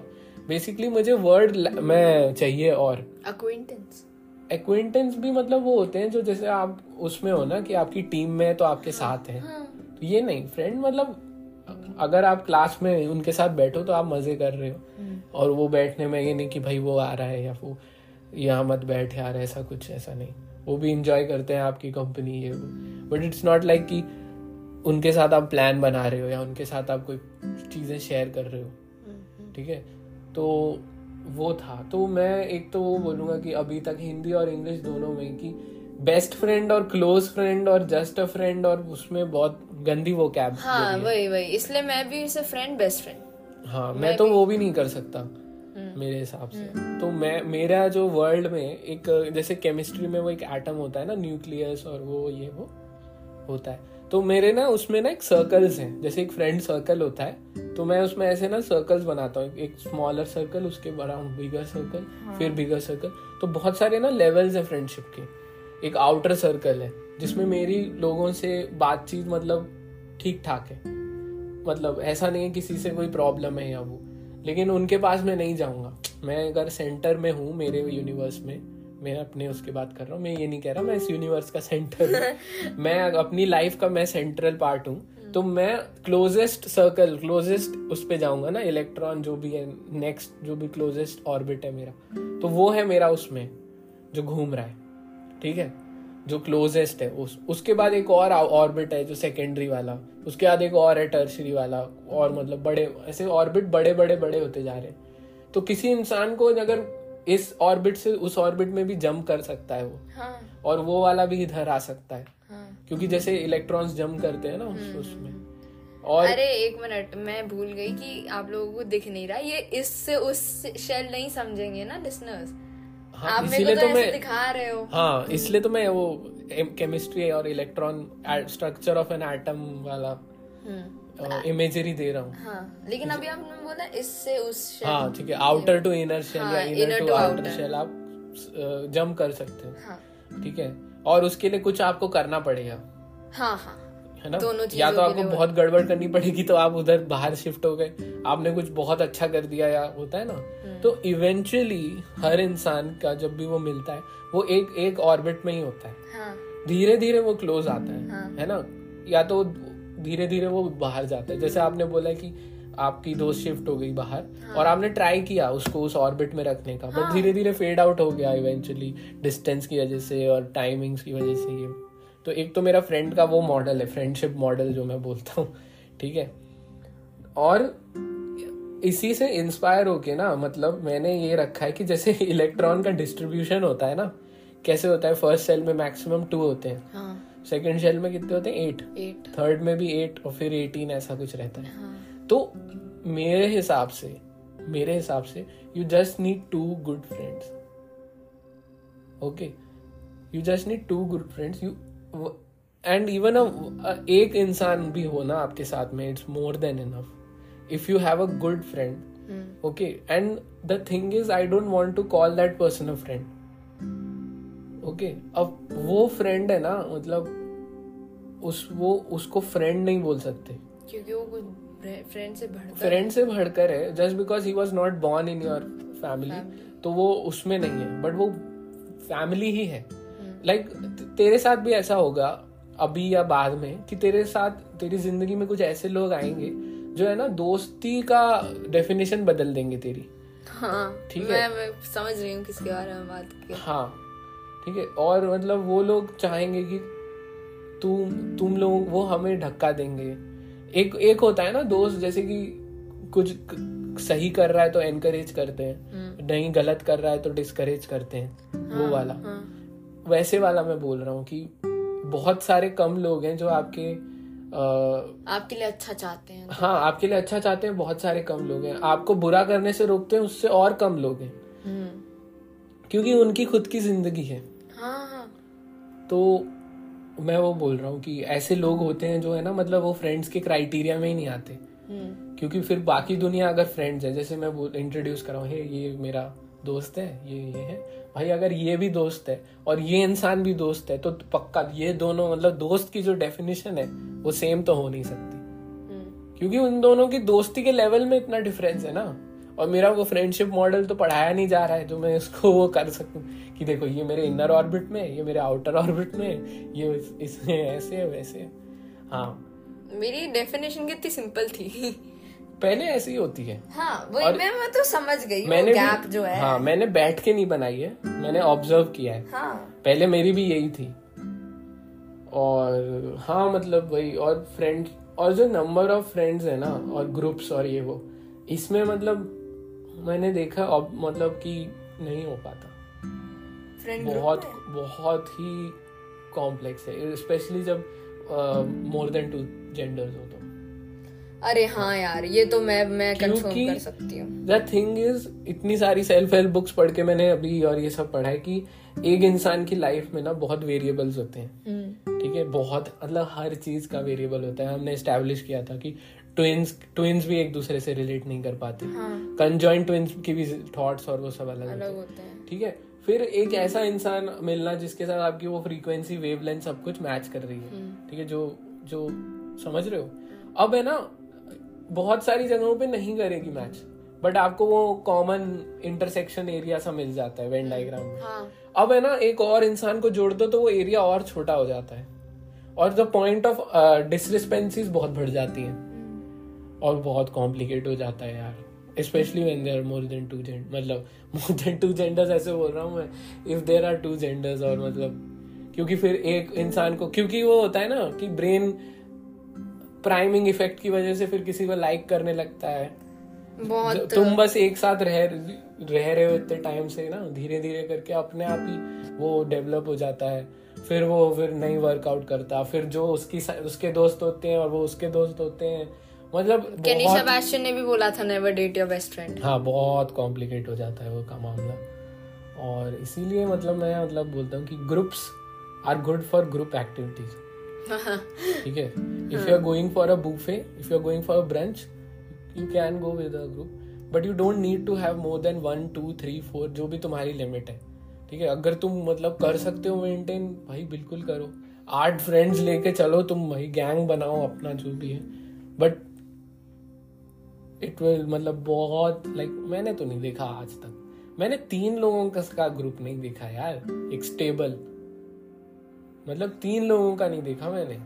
बेसिकली मुझे वर्ड मैं चाहिए और। अक्विंटेंस एक्विंटेंस भी मतलब वो होते हैं जो जैसे आप उसमें हो ना कि आपकी टीम में है तो आपके साथ है। हाँ। तो ये नहीं फ्रेंड मतलब अगर आप क्लास में उनके साथ बैठो तो आप मज़े कर रहे हो। और वो बैठने में ये नहीं कि भाई वो आ रहा है या वो यहाँ मत बैठ यार ऐसा कुछ ऐसा नहीं। वो भी इंजॉय करते हैं आपकी कंपनी ये बट इट्स नॉट लाइक कि उनके साथ आप प्लान बना रहे हो या उनके साथ आप कोई चीज़ें शेयर कर रहे हो ठीक है? तो वो था। तो मैं एक तो वो बोलूँगा कि अभी तक हिंदी और इंग्लिश दोनों में कि बेस्ट फ्रेंड और क्लोज फ्रेंड और जस्ट अ फ्रेंड और उसमें बहुत गंदी वो कैब हाँ। वही वही। इसलिए मैं भी इसे फ्रेंड बेस्ट फ्रेंड हाँ मैं तो वो भी नहीं कर सकता मेरे हिसाब से। तो मैं मेरा जो वर्ल्ड में एक जैसे केमिस्ट्री में वो एक एटम होता है ना न्यूक्लियस और वो ये वो होता है। तो मेरे ना उसमें ना एक सर्कल्स हैं। जैसे एक फ्रेंड सर्कल होता है तो मैं उसमें ऐसे ना सर्कल्स बनाता हूँ। एक स्मॉलर सर्कल उसके अराउंड बिगर सर्कल फिर बिगर सर्कल तो बहुत सारे ना लेवल्स हैं फ्रेंडशिप के। एक आउटर सर्कल है जिसमें मेरी लोगों से बातचीत मतलब ठीक ठाक है। मतलब ऐसा नहीं है किसी से कोई प्रॉब्लम है या वो। लेकिन उनके पास मैं नहीं जाऊँगा। मैं अगर सेंटर में हूँ मेरे यूनिवर्स में मैं अपने उसके बात कर रहा हूँ मैं ये नहीं कह रहा मैं इस यूनिवर्स का सेंटर हूँ। मैं अपनी लाइफ का मैं सेंट्रल पार्ट हूँ। तो मैं क्लोजेस्ट सर्कल क्लोजेस्ट उस पे जाऊँगा ना इलेक्ट्रॉन जो भी है नेक्स्ट जो भी क्लोजेस्ट ऑर्बिट है मेरा। तो वो है मेरा उसमें जो घूम रहा है ठीक है? जो क्लोजेस्ट है उस उसके बाद एक और ऑर्बिट है जो सेकेंडरी वाला उसके बाद एक और है टर्सरी वाला और मतलब बड़े ऐसे ऑर्बिट बड़े बड़े बड़े होते जा रहे हैं। तो किसी इंसान को अगर इस ऑर्बिट से उस ऑर्बिट में भी जंप कर सकता है वो। हाँ। और वो वाला भी इधर आ सकता है। हाँ। क्योंकि जैसे इलेक्ट्रॉन्स जंप करते हैं ना उस उसमें। और अरे एक मिनट मैं भूल गई कि आप लोगों को दिख नहीं रहा। ये इससे उस शेल नहीं समझेंगे ना लिसनर्स हाँ, आप मेरे को तो तो मैं दिखा रहे हो। हाँ इसलिए तो मैं वो केमिस्ट्री और electron structure of an atom वाला हम्म। इमेजरी दे रहा हूँ। हाँ लेकिन अभी आपने बोला इससे उस हाँ ठीक है आउटर टू इनर शेल या हाँ, इनर टू आउटर शेल आप जंप कर सकते हो। हाँ। ठीक है और उसके लिए कुछ आपको करना पड़ेगा। हाँ हाँ। है ना? दोनों या तो आपको बहुत गड़बड़ करनी पड़ेगी तो आप उधर बाहर शिफ्ट हो गए। आपने कुछ बहुत अच्छा कर दिया या होता है ना? हम्म। तो इवेंचुअली हर इंसान का जब भी वो मिलता है वो एक एक ऑर्बिट में ही होता है। हाँ। धीरे धीरे वो क्लोज आता है। हाँ। है ना? या तो धीरे धीरे वो बाहर जाता है। जैसे आपने बोला कि आपकी दोस्त शिफ्ट हो गई बाहर हाँ। और आपने ट्राई किया उसको उस ऑर्बिट में रखने का बट धीरे धीरे फेड आउट हो गया इवेंचुअली डिस्टेंस की वजह से और टाइमिंग्स की वजह से ये। तो एक तो मेरा फ्रेंड का वो मॉडल है फ्रेंडशिप मॉडल जो मैं बोलता हूँ ठीक है? और इसी से इंस्पायर होके ना मतलब मैंने ये रखा है कि जैसे इलेक्ट्रॉन का डिस्ट्रीब्यूशन होता है ना कैसे होता है? फ़र्स्ट सेल में मैक्सिमम टू होते हैं। हाँ। सेकंड शेल में कितने होते हैं? एट एट थर्ड में भी एट और फिर एटीन ऐसा कुछ रहता है। हाँ। तो मेरे हिसाब से मेरे हिसाब से you just need two good friends okay you just need two good friends you and even एक इंसान भी हो ना आपके साथ में it's more than enough if you have a good friend okay and the thing is I don't want to call that person a friend okay अब वो फ्रेंड है ना मतलब उस वो उसको फ्रेंड नहीं बोल सकते। क्योंकि वो फ्रेंड से बढ़कर फ्रेंड से बढ़कर है just because he was not born in your family तो वो उसमें नहीं है बट वो फैमिली ही है। लाइक like, तेरे साथ भी ऐसा होगा अभी या बाद में कि तेरे साथ तेरी ज़िंदगी में कुछ ऐसे लोग आएँगे जो है ना दोस्ती का डेफिनेशन बदल देंगे तेरी। हाँ ठीक मैं मैं समझ रही हूँ किसके बारे में बात की हाँ ठीक है? और मतलब वो लोग चाहेंगे कि तुम तुम लोग वो हमें धक्का देंगे। एक एक होता है ना दोस्त जैसे कि कुछ सही कर रहा है तो एनकरेज करते हैं। नहीं गलत कर रहा है तो डिस्करेज करते हैं। हाँ, वो वाला। हाँ। वैसे वाला मैं बोल रहा हूँ कि बहुत सारे कम लोग हैं जो आपके आ, आपके लिए अच्छा चाहते हैं। हाँ आपके लिए अच्छा चाहते हैं बहुत सारे कम लोग हैं। आपको बुरा करने से रोकते हैं उससे और कम लोग हैं। हम्म। क्योंकि उनकी खुद की ज़िंदगी हाँ। तो मैं वो बोल रहा हूँ कि ऐसे लोग होते हैं जो है ना मतलब वो फ्रेंड्स के क्राइटेरिया में ही नहीं आते। हम्म। क्योंकि फिर बाकी दुनिया अगर फ्रेंड्स है जैसे मैं इंट्रोड्यूस कर रहा हूँ ये मेरा दोस्त है ये ये है। भाई अगर ये भी दोस्त है और ये इंसान भी दोस्त है तो पक्का ये दोनों मतलब दोस्त की जो डेफिनेशन है वो सेम तो हो नहीं सकती। हम्म। क्योंकि उन दोनों की दोस्ती के लेवल में इतना डिफरेंस है ना। और मेरा वो फ्रेंडशिप मॉडल तो पढ़ाया नहीं जा रहा है जो मैं इसको वो कर सकूँ कि देखो ये मेरे इनर ऑर्बिट में ये मेरे आउटर ऑर्बिट में ये इस- इसमें ऐसे है वैसे है। हाँ। मेरी डेफिनेशन कितनी सिंपल थी। पहले ऐसी ही होती है। हाँ वही मैं मैं तो समझ गई वो मैंने गैप जो है। हाँ मैंने बैठ के नहीं बनाई है मैंने ऑब्ज़र्व किया है। हाँ। पहले मेरी भी यही थी। और हाँ मतलब वही और फ्रेंड और जो नंबर ऑफ़ फ्रेंड्स है ना और ग्रुप्स और ये वो इसमें मतलब मैंने देखा अब मतलब कि नहीं हो पाता। बहुत बहुत ही कॉम्प्लेक्स है। स्पेशली जब मोर देन टू जेंडर्स हो तो। अरे हाँ यार ये तो मैं मैं कंफर्म कर सकती हूँ। द थिंग इज़ इतनी सारी सेल्फ हेल्प बुक्स पढ़ के मैंने अभी और ये सब पढ़ा है कि एक इंसान की लाइफ में ना बहुत वेरिएबल्स होते हैं। हम्म। ठीक है? बहुत मतलब हर चीज़ का वेरिएबल होता है। हमने एस्टेब्लिश किया था कि ट्विंस ट्विंस भी एक दूसरे से रिलेट नहीं कर पाते। हाँ। कंजॉइंट ट्विंस की भी थॉट्स और वो सब अलग होते अलग हैं। होते हैं। ठीक है? फिर एक ऐसा इंसान मिलना जिसके साथ आपकी वो फ्रीक्वेंसी वेवलेंथ सब कुछ मैच कर रही है। ठीक है? जो जो समझ रहे हो? अब है ना बहुत सारी जगहों पे नहीं करेगी मैच बट आपको वो कॉमन इंटरसेक्शन एरिया सा मिल जाता है वेन डायग्राम में। हाँ। अब है ना एक और इंसान को जोड़ दो तो वो एरिया और छोटा हो जाता है। और द पॉइंट ऑफ़ डिसरिस्पेंसीज बहुत बढ़ जाती हैं। और बहुत कॉम्प्लिकेट हो जाता है यार। Especially when there more than two gender मतलब मोर देन टू जेंडर्स ऐसे बोल रहा हूँ मैं। If there are two genders और मतलब क्योंकि फिर एक इंसान को क्योंकि वो होता है ना कि ब्रेन प्राइमिंग इफ़ेक्ट की वजह से फिर किसी को लाइक करने लगता है। बहुत तुम बस एक साथ रह रह रहे हो इतने टाइम से ना धीरे धीरे करके अपने आप ही वो डेवलप हो जाता है। फिर वो फिर नहीं वर्कआउट करता। फिर जो उसकी उसके दोस्त होते हैं और वो उसके दोस्त होते हैं मतलब बहुत ने भी बोला था never date your best friend हाँ बहुत कॉम्प्लिकेट हो जाता है वो का मामला। और इसीलिए मतलब मैं मतलब बोलता हूँ कि groups are good for group activities ठीक है? If you are going for a buffet if you are going for a brunch you can go with a group but you don't need to have more than one two three four जो भी तुम्हारी limit है। ठीक है? अगर तुम मतलब कर सकते हो मेंटेन भाई बिल्कुल करो। आठ फ्रेंड्स लेके चलो तुम भाई गैंग बनाओ अपना जो भी है। बट इट विल मतलब बहुत लाइक like, मैंने तो नहीं देखा आज तक। मैंने तीन लोगों का, का ग्रुप नहीं देखा यार। एक स्टेबल मतलब तीन लोगों का नहीं देखा मैंने।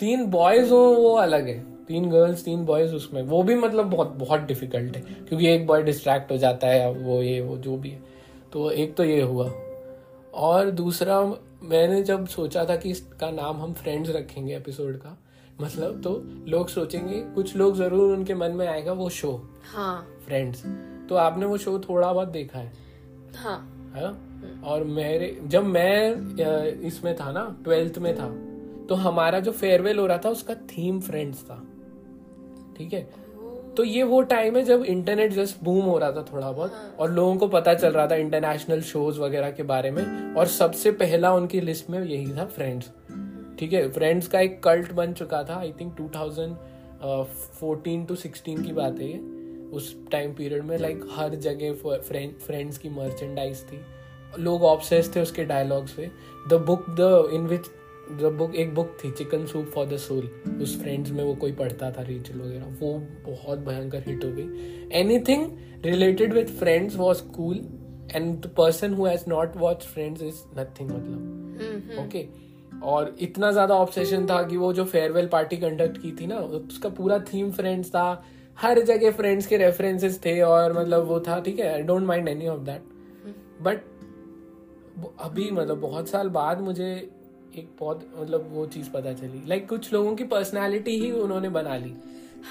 तीन बॉयज़ हो वो अलग है। तीन गर्ल्स तीन बॉयज़ उसमें। वो भी मतलब बहुत बहुत डिफ़िकल्ट है। क्योंकि एक बॉय डिस्ट्रैक्ट हो जाता है वो ये वो जो भी है। तो एक तो ये हुआ। और दूसरा मैंने जब सोचा था कि इसका नाम हम फ्रेंड्स रखेंगे एपिसोड का मतलब तो लोग सोचेंगे कुछ लोग ज़रूर उनके मन में आएगा वो शो हाँ। फ्रेंड्स तो आपने वो शो थोड़ा बहुत देखा है? हाँ। है? और मेरे जब मैं इसमें था ना ट्वेल्थ में था तो हमारा जो फेयरवेल हो रहा था उसका थीम फ्रेंड्स था। ठीक है? तो ये वो टाइम है जब इंटरनेट जस्ट बूम हो रहा था थोड़ा बहुत और लोगों को पता चल रहा था इंटरनेशनल शोज़ वगैरह के बारे में और सबसे पहला उनकी लिस्ट में यही था फ्रेंड्स ठीक है फ्रेंड्स का एक कल्ट बन चुका था आई थिंक 2014 टू 16 की बात है ये। उस टाइम पीरियड में लाइक हर जगह फ्रेंड्स की मर्चेंडाइज थी। लोग ऑब्सेस थे उसके डायलॉग्स पे। The book the in which the book एक बुक थी chicken soup for the soul उस फ्रेंड्स में वो कोई पढ़ता था रीचल वगैरह। वो बहुत भयंकर हिट हो गई। Anything related with Friends was cool and the person who has not watch Friends is nothing मतलब ओके और इतना ज़्यादा ऑब्सेशन था कि वो जो फेयरवेल पार्टी कंडक्ट की थी ना उसका पूरा थीम फ्रेंड्स था हर जगह फ्रेंड्स के रेफरेंसेस थे और मतलब वो था ठीक है I don't mind any of that but अभी मतलब बहुत साल बाद मुझे एक बहुत मतलब वो चीज़ पता चली। लाइक like, कुछ लोगों की पर्सनालिटी ही उन्होंने बना ली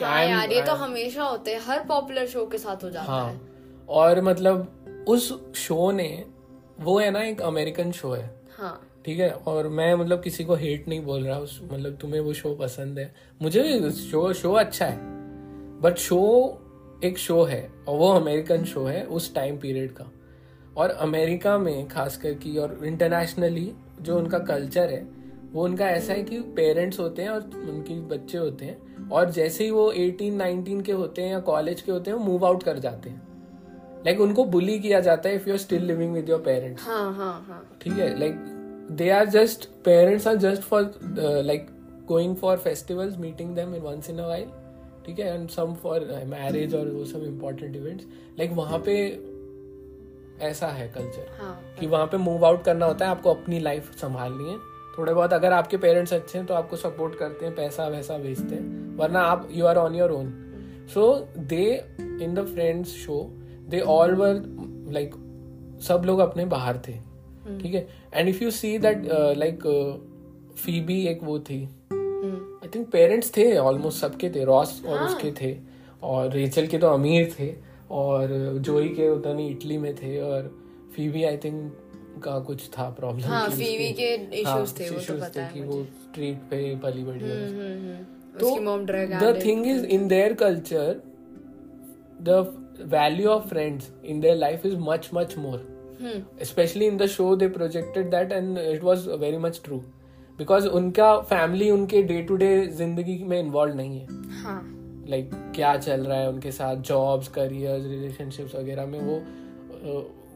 हाँ यार ये तो हमेशा होते हैं हर पॉपुलर शो के साथ हो जाता है। हाँ। और मतलब उस शो ने वो है ना एक अमेरिकन शो है। हाँ। ठीक है? और मैं मतलब किसी को हेट नहीं बोल रहा उस मतलब तुम्हें वो शो पसंद है। मुझे भी शो शो अच्छा है। बट शो एक शो है और वो अमेरिकन शो है उस टाइम पीरियड का। और अमेरिका में खास करके और इंटरनेशनली जो उनका कल्चर है वो उनका ऐसा है कि पेरेंट्स होते हैं और उनके बच्चे होते हैं और जैसे ही वो 18 19 के होते हैं या कॉलेज के होते हैं वो मूव आउट कर जाते हैं। लाइक like, उनको बुली किया जाता है if you are still living with your parents हाँ हाँ हाँ। ठीक है? Like they are just parents are just for like going for festivals meeting them in once in a while ठीक है एंड सम फॉर मैरिज और वो सब इम्पोर्टेंट इवेंट्स लाइक वहाँ पे ऐसा है कल्चर हाँ कि वहाँ पे मूव आउट करना होता है आपको अपनी लाइफ संभालनी है। थोड़े बहुत अगर आपके पेरेंट्स अच्छे हैं तो आपको सपोर्ट करते हैं पैसा वैसा भेजते हैं वरना आप you are on your own so they in the friends show they all were like सब लोग अपने बाहर थे। ठीक है? And if you see that like Phoebe एक वो थी। आई थिंक पेरेंट्स थे ऑलमोस्ट सबके थे रॉस और हाँ। उसके थे। और रेचल के तो अमीर थे। और जोई के उतना नहीं इटली में थे। और फीबी आई थिंक का कुछ था प्रॉब्लम हाँ फीवी के इश्यूज़ थे वो तो पता है कि वो स्ट्रीट पे पली बड़ी है हम्म, हम्म, हम्म। तो the mom drug the thing is in their culture the value of friends in their life is especially in the show they projected that and it was very much true. Because उनका family उनके day to day ज़िंदगी में involve नहीं है। हाँ। Like क्या चल रहा है उनके साथ? जॉब्स करियर रिलेशनशिप्स वगैरह में वो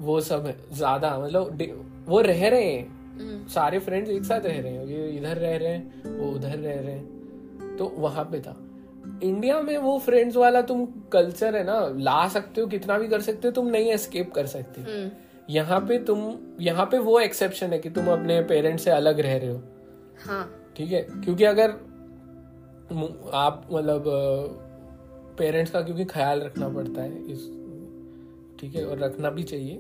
वो सब ज़्यादा मतलब वो रह रहे हैं। हम्म, सारे फ्रेंड्स एक साथ रह रहे हैं। ये इधर रह रहे हैं वो उधर रह रहे हैं। तो वहाँ पे था। इंडिया में वो फ्रेंड्स वाला तुम कल्चर है ना ला सकते हो कितना भी कर सकते हो तुम नहीं एस्केप कर सकते। हम्म, यहाँ पे तुम यहाँ पे वो एक्सेप्शन है कि तुम अपने पेरेंट्स से अलग रह रहे हो। हाँ। ठीक है? क्योंकि अगर आप मतलब पेरेंट्स का क्योंकि ख्याल रखना पड़ता है इस ठीक है? और रखना भी चाहिए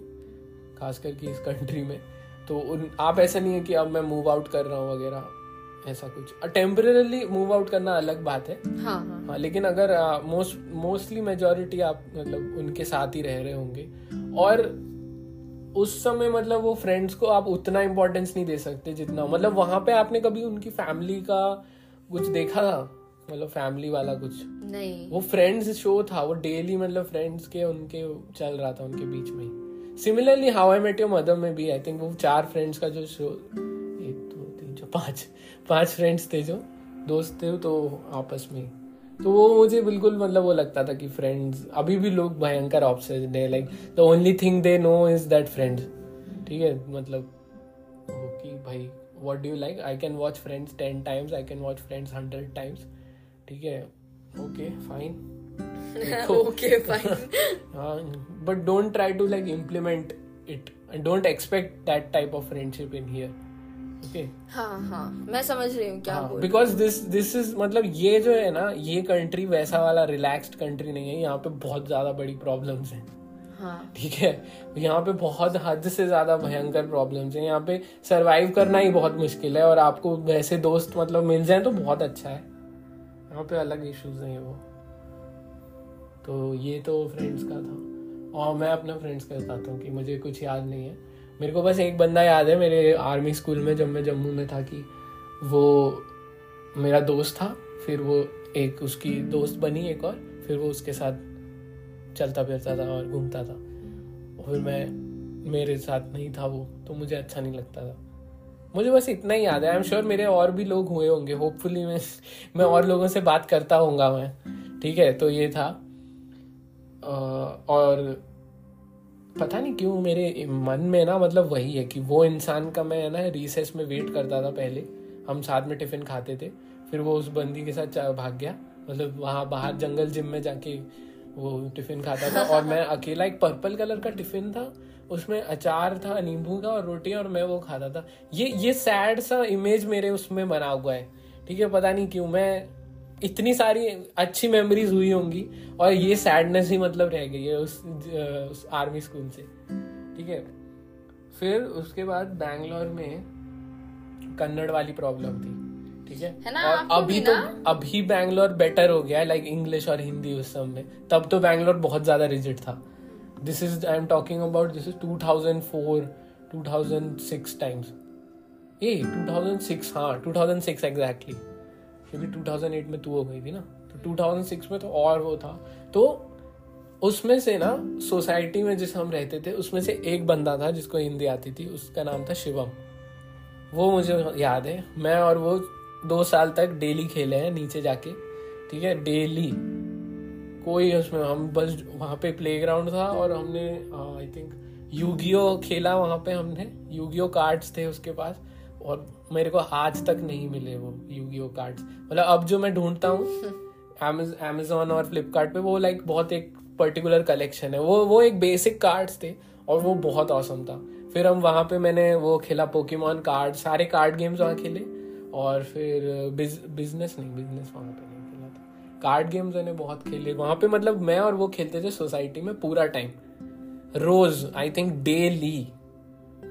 खास करके इस कंट्री में। तो उन आप ऐसा नहीं है कि अब मैं मूव आउट कर रहा हूँ वगैरह ऐसा कुछ। टेम्परेली मूव आउट करना अलग बात है। हाँ हाँ। हाँ लेकिन अगर मोस्ट मोस्टली मेजोरिटी आप मतलब उनके साथ ही रह रहे होंगे। और उस समय मतलब वो फ्रेंड्स को आप उतना इम्पोर्टेंस नहीं दे सकते जितना मतलब वहाँ पे आपने कभी उनकी फैमिली का कुछ देखा? था मतलब फैमिली वाला कुछ? नहीं। वो फ्रेंड्स शो था वो डेली मतलब फ्रेंड्स के उनके चल रहा था उनके बीच में। Similarly how I met your mother में भी आई थिंक वो चार फ्रेंड्स का जो शो एक दो तीन चार पाँच पाँच फ्रेंड्स थे जो दोस्त थे तो आपस में। तो वो मुझे बिल्कुल मतलब वो लगता था कि फ्रेंड्स अभी भी लोग भयंकर ऑप्शन है like the only thing they know is that friends ठीक है? मतलब वो कि भाई what do you like I can watch friends ten times I can watch friends hundred times ठीक है? Okay fine okay fine but don't try to like implement it and don't expect that type of friendship in here okay हाँ हाँ मैं समझ रही हूँ क्या because this this is मतलब ये जो है ना ये कंट्री वैसा वाला रिलैक्स्ड कंट्री नहीं है यहाँ पे बहुत ज़्यादा बड़ी प्रॉब्लम्स हैं। हाँ। ठीक है? यहाँ पे बहुत हद से ज़्यादा भयंकर प्रॉब्लम्स हैं। यहाँ पे सरवाइव करना ही बहुत मुश्किल है और आपको वैसे दोस्त मतलब मिल जाए तो बहुत अच्छा है। यहाँ पे अलग इश्यूज़ हैं वो। तो ये तो फ्रेंड्स का था। और मैं अपना फ्रेंड्स का बताता हूँ कि मुझे कुछ याद नहीं है। मेरे को बस एक बंदा याद है, मेरे आर्मी स्कूल में जब मैं जम्मू में था कि वो मेरा दोस्त था, फिर वो एक उसकी दोस्त बनी एक और, फिर वो उसके साथ चलता फिरता था और घूमता था। फिर मैं, मेरे साथ नहीं था वो तो मुझे अच्छा नहीं लगता था। मुझे बस इतना ही याद है आई एम श्योर मेरे और भी लोग हुए होंगे होपफुली मैं मैं और लोगों से बात करता होऊँगा मैं, ठीक है? तो ये था। और पता नहीं क्यों मेरे मन में ना मतलब वही है कि वो इंसान का मैं ना रिसेस में वेट करता था पहले। हम साथ में टिफ़िन खाते थे, फिर वो उस बंदी के साथ भाग गया। मतलब वहाँ बाहर जंगल जिम में जाके वो टिफ़िन खाता था और मैं अकेला, एक पर्पल कलर का टिफ़िन था, उसमें अचार था, नींबू का और रोटी और मैं वो खाता था। ये ये सैड सा इमेज मेरे उसमें बना हुआ है। ठीक है, पता नहीं क्यों मैं इतनी सारी अच्छी मेमोरीज हुई होंगी और ये सैडनेस ही मतलब रह गई है उस, उस आर्मी स्कूल से। ठीक है? फिर उसके बाद बैंगलोर में कन्नड़ वाली प्रॉब्लम थी। ठीक है? है ना, और अभी तो अभी बैंगलोर बेटर हो गया है लाइक इंग्लिश और हिंदी उस समय में। तब तो बैंगलोर बहुत ज़्यादा रिजिट था। This is I am talking about this is 2004 2006 times a 2006 हाँ 2006 एग्जैक्टली क्योंकि 2008 में तू हो गई थी ना तो 2006 में तो और वो था। तो उसमें से ना सोसाइटी में जिस हम रहते थे, उसमें से एक बंदा था जिसको हिंदी आती थी, उसका नाम था शिवम। वो मुझे याद है। मैं और वो दो साल तक डेली खेले हैं नीचे जाके, ठीक है? डेली। कोई उसमें, हम बस वहाँ पे प्लेग्राउंड था और हमने आई थिंक यूगियो खेला वहाँ पे हमने। यूगियो कार्ड्स थे उसके पास। और मेरे को आज तक नहीं मिले वो यूगियो कार्ड्स मतलब अब जो मैं ढूंढता हूँ अमेजोन और फ्लिपकार्ट पे वो लाइक बहुत एक पर्टिकुलर कलेक्शन है। वो वो एक बेसिक कार्ड्स थे और वो बहुत औसम था। फिर हम वहाँ पे मैंने वो खेला पोकेमोन कार्ड सारे कार्ड गेम्स वहाँ खेले और फिर बिज, बिज़नेस नहीं बिज़नेस वहाँ पे नहीं खेला था। कार्ड गेम्स मैंने बहुत खेले। वहाँ पे मतलब मैं और वो खेलते थे सोसाइटी में पूरा टाइम रोज आई थिंक डेली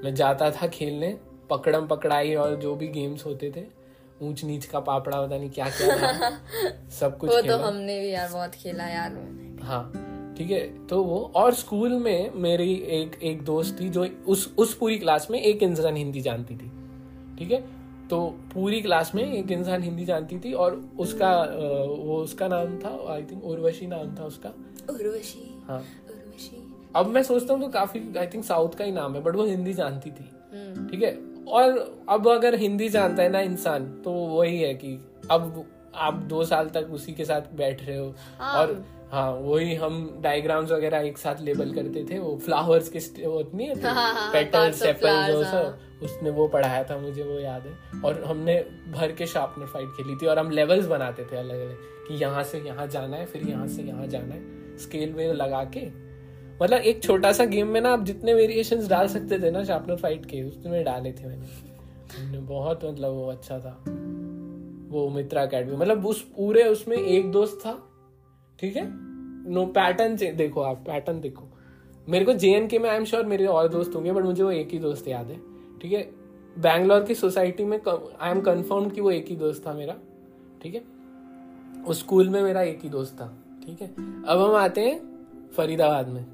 मैं जाता था खेलने पकड़म पकड़ाई और जो भी गेम्स होते थे ऊंच नीच का पापड़ा पता नहीं क्या क्या सब कुछ वो तो हमने भी यार बहुत खेला यार। हाँ ठीक है तो वो और स्कूल में मेरी एक एक दोस्त थी जो उस उस पूरी क्लास में एक इंसान हिंदी जानती थी ठीक है? तो पूरी क्लास में एक इंसान हिंदी जानती थी और उसका वो उसका नाम था आई थिंक उर्वशी नाम था उसका। उर्वशी हाँ। उर्वशी। अब मैं सोचता हूँ तो काफ़ी आई थिंक साउथ का ही नाम है बट वो हिंदी जानती थी हम्म। ठीक है? और अब अगर हिंदी जानता है ना इंसान तो वही है कि अब आप दो साल तक उसी के साथ बैठ रहे हो। हाँ। और हाँ वही हम डायग्राम्स वगैरह एक साथ लेबल करते थे वो फ्लावर्स के वो नहीं हाँ, हाँ, हाँ, सेपल्स सब। उसने वो पढ़ाया था मुझे वो याद है। और हमने भर के शार्पनर फाइट खेली थी और हम लेवल्स बनाते थे अलग अलग कि यहाँ से यहाँ जाना है फिर यहाँ से यहाँ जाना है। स्केल में लगा के मतलब एक छोटा सा गेम में ना आप जितने वेरिएशन डाल सकते थे ना शार्पनर फाइट के, उसमें डाले थे मैंने। बहुत मतलब वो अच्छा था। वो मित्रा अकेडमी मतलब उस पूरे उसमें एक दोस्त था, ठीक है? नो पैटर्न देखो आप पैटर्न देखो। मेरे को जे में आई एम श्योर मेरे और दोस्त होंगे बट मुझे वो एक ही दोस्त याद है, ठीक है? बैंगलोर की सोसाइटी में आई एम कन्फर्म कि वो एक ही दोस्त था मेरा, ठीक है? उस स्कूल में मेरा एक ही दोस्त था, ठीक है? अब हम आते हैं फरीदाबाद में।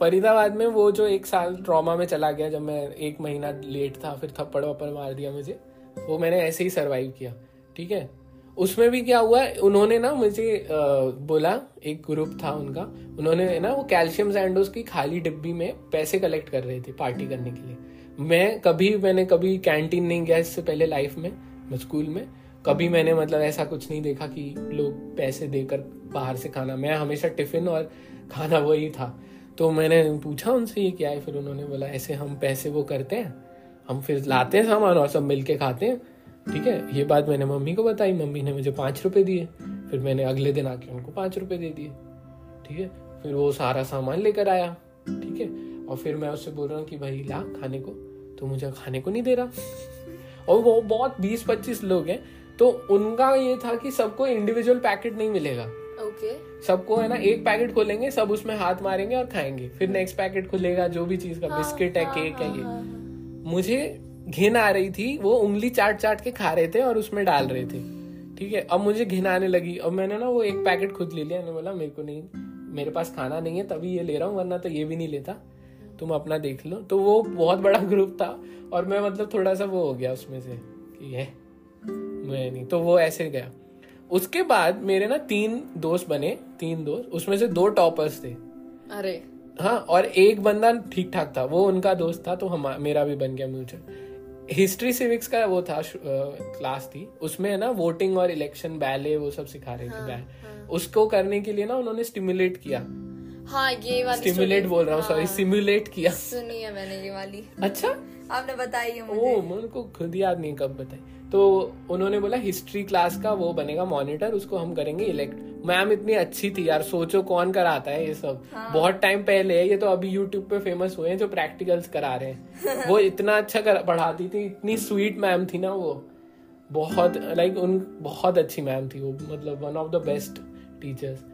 फरीदाबाद में वो जो एक साल ट्रॉमा में चला गया जब मैं एक महीना लेट था फिर थप्पड़ वप्पड़ मार दिया मुझे वो मैंने ऐसे ही सरवाइव किया ठीक है? उसमें भी क्या हुआ उन्होंने ना मुझे अ, बोला एक ग्रुप था उनका उन्होंने ना वो कैल्शियम सैंडोज की खाली डिब्बी में पैसे कलेक्ट कर रहे थे पार्टी करने के लिए। मैं कभी मैंने कभी कैंटीन नहीं गया इससे पहले लाइफ में स्कूल में कभी मैंने मतलब ऐसा कुछ नहीं देखा कि लोग पैसे देकर बाहर से खाना मैं हमेशा टिफ़िन और खाना वही था। तो मैंने पूछा उनसे ये क्या है, फिर उन्होंने बोला, ऐसे हम पैसे वो करते हैं, हम फिर लाते हैं सामान और सब मिलके खाते हैं, ठीक है? ये बात मैंने मम्मी को बताई, मम्मी ने मुझे पाँच रुपये दिए, फिर मैंने अगले दिन आके उनको पाँच रुपये दे दिए, ठीक है? फिर वो सारा सामान लेकर आया, ठीक है? और फिर मैं उससे बोल रहा हूँ कि, भाई, ला खाने को तो मुझे खाने को नहीं दे रहा। और वो बहुत बीस पच्चीस लोग हैं तो उनका ये था कि सबको इंडिविजुअल पैकेट नहीं मिलेगा। सबको है ना एक पैकेट खोलेंगे सब उसमें हाथ मारेंगे और खाएँगे। फिर नेक्स्ट पैकेट खुलेगा जो भी चीज़ का बिस्किट है केक है ये। मुझे घिन आ रही थी वो उंगली चाट चाट के खा रहे थे और उसमें डाल रहे थे। ठीक है अब मुझे घिन आने लगी। अब मैंने ना वो एक पैकेट खुद ले लिया मैंने बोला मेरे को नहीं मेरे पास खाना नहीं है तभी ये ले रहा हूँ वरना तो ये भी नहीं लेता। तुम अपना देख लो। तो वो बहुत बड़ा ग्रुप था और मैं मतलब थोड़ा सा वो हो गया उसमें से कि है? मैं नहीं तो वो ऐसे गया। उसके बाद मेरे ना तीन दोस्त बने तीन दोस्त उसमें से दो टॉपर्स थे। अरे। हाँ और एक बंदा ठीक ठाक था वो उनका दोस्त था तो हम मेरा भी बन गया म्यूचुअल हिस्ट्री सिविक्स का वो था क्लास थी। उसमें है ना वोटिंग और इलेक्शन बैले वो सब सिखा रहे थे बैल उसको करने के लिए ना उन्होंने स्टिमुलेट किया। हाँ ये वाली स्टिमुलेट बोल रहा हूँ सॉरी हाँ, सिमुलेट किया। सुनी है मैंने ये वाली। अच्छा? आपने बताई है ओ मुझे को खुद याद नहीं कब बताई। तो उन्होंने बोला हिस्ट्री क्लास का वो बनेगा मॉनिटर उसको हम करेंगे इलेक्ट मैम इतनी अच्छी थी यार सोचो कौन कराता है ये सब। हाँ। बहुत टाइम पहले है ये तो अभी यूट्यूब पे फ़ेमस हुए हैं जो प्रैक्टिकल्स करा रहे हैं। वो इतना अच्छा कर, पढ़ाती थी इतनी स्वीट मैम थी ना वो। बहुत लाइक उन बहुत अच्छी मैम थी वो मतलब one of the best teachers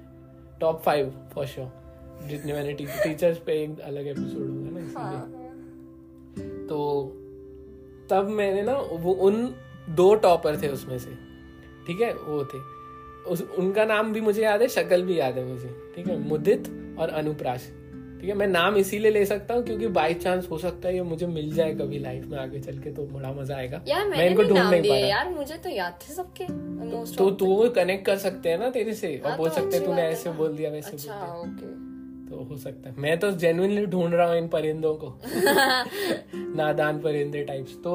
top five for sure जितने मैंने टीचर्स पे एक अलग एपिसोड होगा ना इसीलिए। तो तब मैंने ना वो उन दो टॉपर थे उसमें से ठीक है वो थे। उस उनका नाम भी मुझे याद है शक्ल भी याद है मुझे ठीक है मुदित और अनुप्राश ठीक है। मैं नाम इसीलिए ले सकता हूँ क्योंकि बाई चांस हो सकता है ये मुझे मिल जाए कभी लाइफ में आगे चल के तो बड़ा मज़ा आएगा। यार मैं इनको ढूंढ नहीं दिए पा यार मुझे तो याद थे सबके तो तो कनेक्ट कर सकते हैं ना तेरे से और हाँ, बोल तो सकते तूने ऐसे बोल दिया वैसे बोल अच्छा दिया। तो हो सकता है। मैं तो जेन्युइनली ढूंढ रहा हूँ इन परिंदों को। नादान परिंदे टाइप्स तो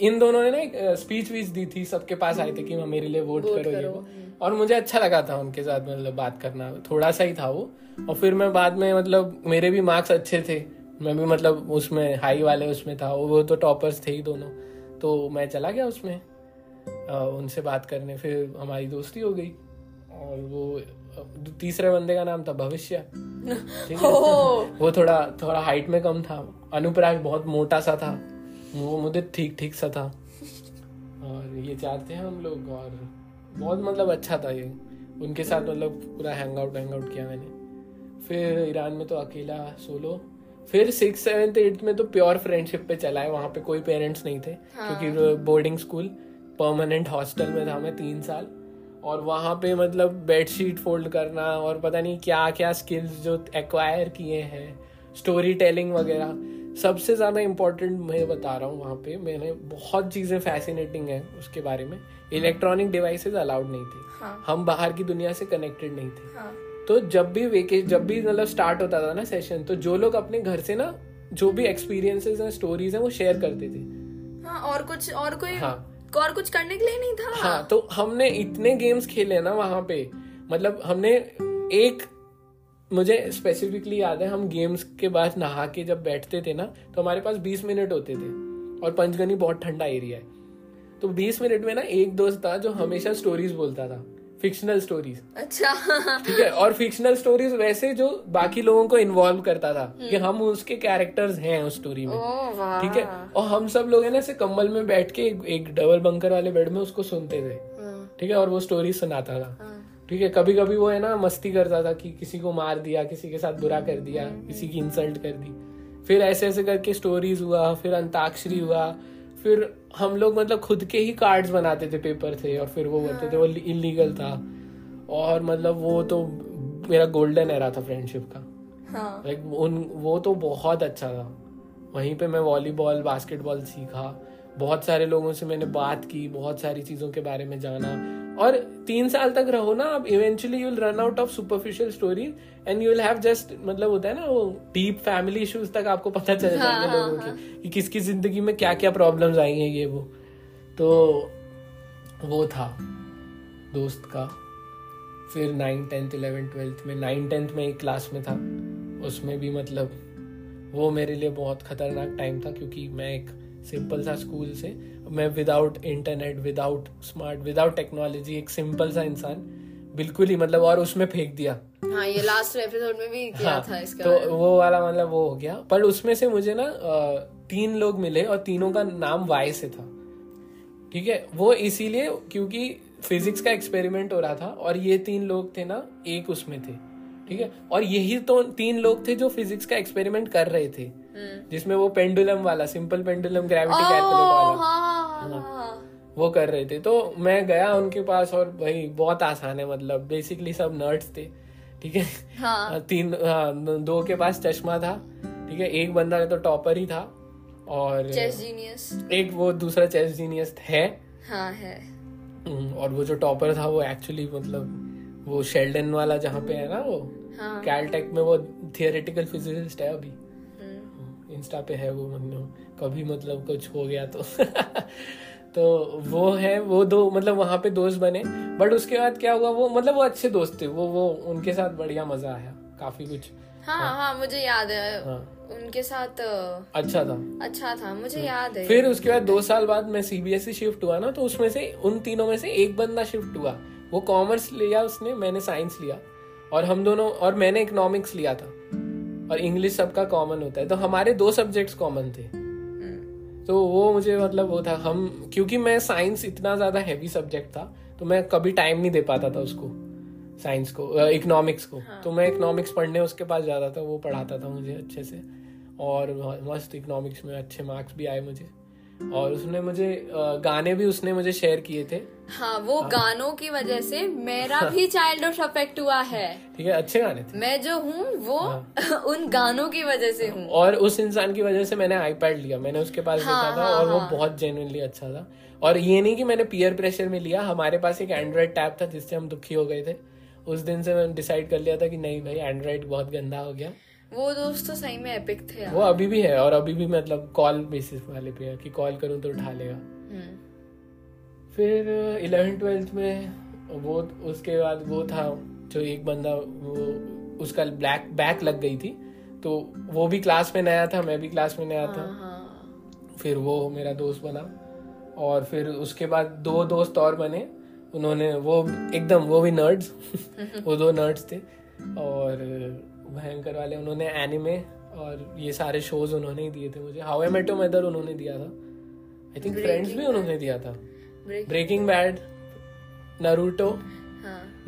इन दोनों ने ना एक स्पीच वीच दी थी सबके पास आए थे कि मेरे लिए वोट करो ये वो। और मुझे अच्छा लगा था उनके साथ मतलब बात करना। थोड़ा सा ही था वो। और फिर मैं बाद में मतलब मेरे भी मार्क्स अच्छे थे। मैं भी मतलब उसमें हाई वाले उसमें था। वो तो टॉपर्स थे ही दोनों। तो मैं चला गया उसमें। उनसे बात करने। फिर हमारी दोस्ती हो गई। और वो तीसरे बंदे का नाम था भविष्य। वो थोड़ा थोड़ा हाइट में कम था। अनुप्राग बहुत मोटा सा था। वो मुझे ठीक ठीक सा था। और ये चाहते हैं हम लोग और बहुत मतलब अच्छा था ये। उनके साथ मतलब पूरा हैंग आउट हैंग आउट किया मैंने। फिर ईरान में तो अकेला सोलो फिर सिक्स सेवेंथ एट्थ में तो प्योर फ्रेंडशिप पे चला है। वहाँ पे कोई पेरेंट्स नहीं थे हाँ. क्योंकि बोर्डिंग स्कूल परमानेंट हॉस्टल में था मैं तीन साल। और वहाँ पे मतलब बेडशीट फोल्ड करना और पता नहीं क्या क्या स्किल्स जो एक्वायर किए हैं स्टोरी टेलिंग वगैरह सबसे ज़्यादा इम्पोर्टेंट मैं बता रहा हूँ वहाँ पे। मैंने बहुत चीज़ें फैसिनेटिंग है उसके बारे में। इलेक्ट्रॉनिक डिवाइसेस अलाउड नहीं थे। हाँ. हम बाहर की दुनिया से कनेक्टेड नहीं थे। हाँ. तो जब भी वेके जब भी मतलब स्टार्ट होता था ना सेशन तो जो लोग अपने घर से ना जो भी एक्सपीरियंसेस हैं स्टोरीज हैं वो शेयर करते थे। हाँ और कुछ और कोई हाँ। और कुछ करने के लिए नहीं था। हाँ तो हमने इतने गेम्स खेले ना वहाँ पे मतलब हमने एक, मुझे स्पेसिफिकली याद है, हम गेम्स के बाद नहा के जब बैठते थे ना तो हमारे पास बीस मिनट होते थे और पंचगनी बहुत ठंडा एरिया है। तो बीस मिनट में ना एक दोस्त था जो हमेशा स्टोरीज बोलता था। फिक्शनल स्टोरीज अच्छा। ठीक है? और फिक्शनल स्टोरीज वैसे जो बाकी लोगों को इन्वॉल्व करता था कि हम्म। हम उसके कैरेक्टर्स हैं उस स्टोरी में। ठीक है? और हम सब लोग है ना ऐसे कम्बल में बैठ के एक डबल बंकर वाले बेड में उसको सुनते थे। हाँ। ठीक है? और वो स्टोरी सुनाता था। हाँ। ठीक है? कभी कभी वो है ना मस्ती करता था कि किसी को मार दिया किसी के साथ बुरा कर दिया हम्म, किसी की इंसल्ट कर दी। फिर ऐसे ऐसे करके स्टोरीज हुआ फिर अंताक्षरी हुआ फिर हम लोग मतलब खुद के ही कार्ड्स बनाते थे पेपर से और फिर वो बोलते थे वो इलीगल था। और मतलब वो तो मेरा गोल्डन एरा था फ्रेंडशिप का। हाँ. लाइक उन वो तो बहुत अच्छा था। वहीं पे मैं वॉलीबॉल बास्केटबॉल सीखा। बहुत सारे लोगों से मैंने बात की बहुत सारी चीज़ों के बारे में जाना। और तीन साल तक रहो ना अब eventually you will run out of superficial story and you will have just मतलब होता है ना वो डीप फैमिली इश्यूज़ तक आपको पता चल जाएगा हाँ, लोगों हाँ, की हाँ. कि किसकी ज़िंदगी में क्या क्या प्रॉब्लम्स हैं ये वो। तो वो था दोस्त का। फिर नाइन टेंथ इलेवन ट्वेल्थ में नाइन टेंथ में एक क्लास में था। उसमें भी मतलब वो मेरे लिए बहुत खतरनाक टाइम था क्योंकि मैं एक सिंपल सा स्कूल से मैं without internet without smart without technology एक सिंपल सा इंसान बिल्कुल ही मतलब और उसमें फेंक दिया हाँ ये लास्ट एपिसोड में भी किया हाँ, था इसका। तो वो वाला मतलब वो हो गया। पर उसमें से मुझे ना तीन लोग मिले और तीनों का नाम वाई से था। ठीक है? वो इसीलिए क्योंकि फिजिक्स का एक्सपेरिमेंट हो रहा था और ये तीन लोग थे ना एक उसमें थे। ठीक है? और यही तो तीन लोग थे जो फिजिक्स का एक्सपेरिमेंट कर रहे थे। जिसमें वो पेंडुलम वाला सिंपल पेंडुलम ग्रेविटी कैलकुलेट वाला। हाँ, हाँ, हाँ, वो कर रहे थे। तो मैं गया उनके पास और भाई बहुत आसान है मतलब बेसिकली सब नर्ड्स थे ठीक है? हाँ. तीन हाँ, दो के पास चश्मा था ठीक है? एक बंदा तो टॉपर ही था और चेस जीनियस एक वो दूसरा चेस जीनियस है। हाँ है। हम्म, और वो जो टॉपर था वो एक्चुअली मतलब वो शेल्डन वाला जहाँ पे है ना वो? हाँ. कैलटेक में वो थियोरेटिकल फिजिसिस्ट है अभी। इंस्टा। पे है वो मतलब कभी मतलब कुछ हो गया तो। तो वो है वो दो मतलब वहाँ पे दोस्त बने। बट उसके बाद क्या हुआ वो मतलब वो अच्छे दोस्त थे। वो वो उनके साथ बढ़िया मज़ा आया। काफ़ी कुछ। हाँ हाँ, हाँ मुझे याद है। हाँ, उनके साथ अच्छा था। अच्छा था मुझे हाँ। याद है। फिर उसके बाद दो साल बाद मैं सीबीएसई शिफ्ट हुआ ना तो उसमें से उन तीनों में से एक बंदा शिफ्ट हुआ। वो कॉमर्स लिया उसने मैंने साइंस लिया। और हम दोनों और मैंने इकोनॉमिक्स लिया था। और इंग्लिश सबका कॉमन होता है तो हमारे दो सब्जेक्ट्स कॉमन थे। तो वो मुझे मतलब वो था हम क्योंकि मैं साइंस इतना ज़्यादा हैवी सब्जेक्ट था तो मैं कभी टाइम नहीं दे पाता था उसको साइंस को इकोनॉमिक्स को हाँ. तो मैं इकोनॉमिक्स पढ़ने उसके पास जाता था वो पढ़ाता था मुझे अच्छे से और मस्त इकोनॉमिक्स में अच्छे मार्क्स भी आए मुझे और उसने मुझे गाने भी उसने मुझे शेयर किए थे। हाँ वो हाँ। गानों की वजह से मेरा भी चाइल्डहुड अफेक्ट हुआ है। ठीक है अच्छे गाने थे। मैं जो हूँ वो हाँ। उन गानों की वजह से हूँ। और उस इंसान की वजह से मैंने आईपैड लिया। मैंने उसके पास हाँ, देखा था हाँ, और हाँ। वो हाँ। बहुत जेनुअनली अच्छा था। और ये नहीं कि मैंने पियर प्रेशर में लिया। हमारे पास एक एंड्रॉइड टैब था जिससे हम दुखी हो गए थे। उस दिन से मैंने डिसाइड कर लिया था कि नहीं भाई एंड्रॉइड बहुत गंदा हो गया। वो दोस्त तो सही में एपिक थे वो अभी भी है और अभी भी मतलब कॉल बेसिस वाले पे है कि कॉल करूँ तो उठा लेगा। हम्म। फिर इलेवन ट्वेल्थ में वो उसके बाद वो था जो एक बंदा वो उसका ब्लैक बैक लग गई थी। तो वो भी क्लास में नया था मैं भी क्लास में नया था। हाँ फिर वो मेरा दोस्त बना और फिर उसके बाद दो दोस्त और बने। उन्होंने वो एकदम वो भी नर्ड्स वो दो नर्ड्स थे और भयंकर वाले उन्होंने एनिमे और ये सारे शोज़ उन्होंने ही दिए थे मुझे. हाउ आई मेट मदर उन्होंने दिया था. आई थिंक फ्रेंड्स भी उन्होंने दिया था. ब्रेकिंग बैड नरूटो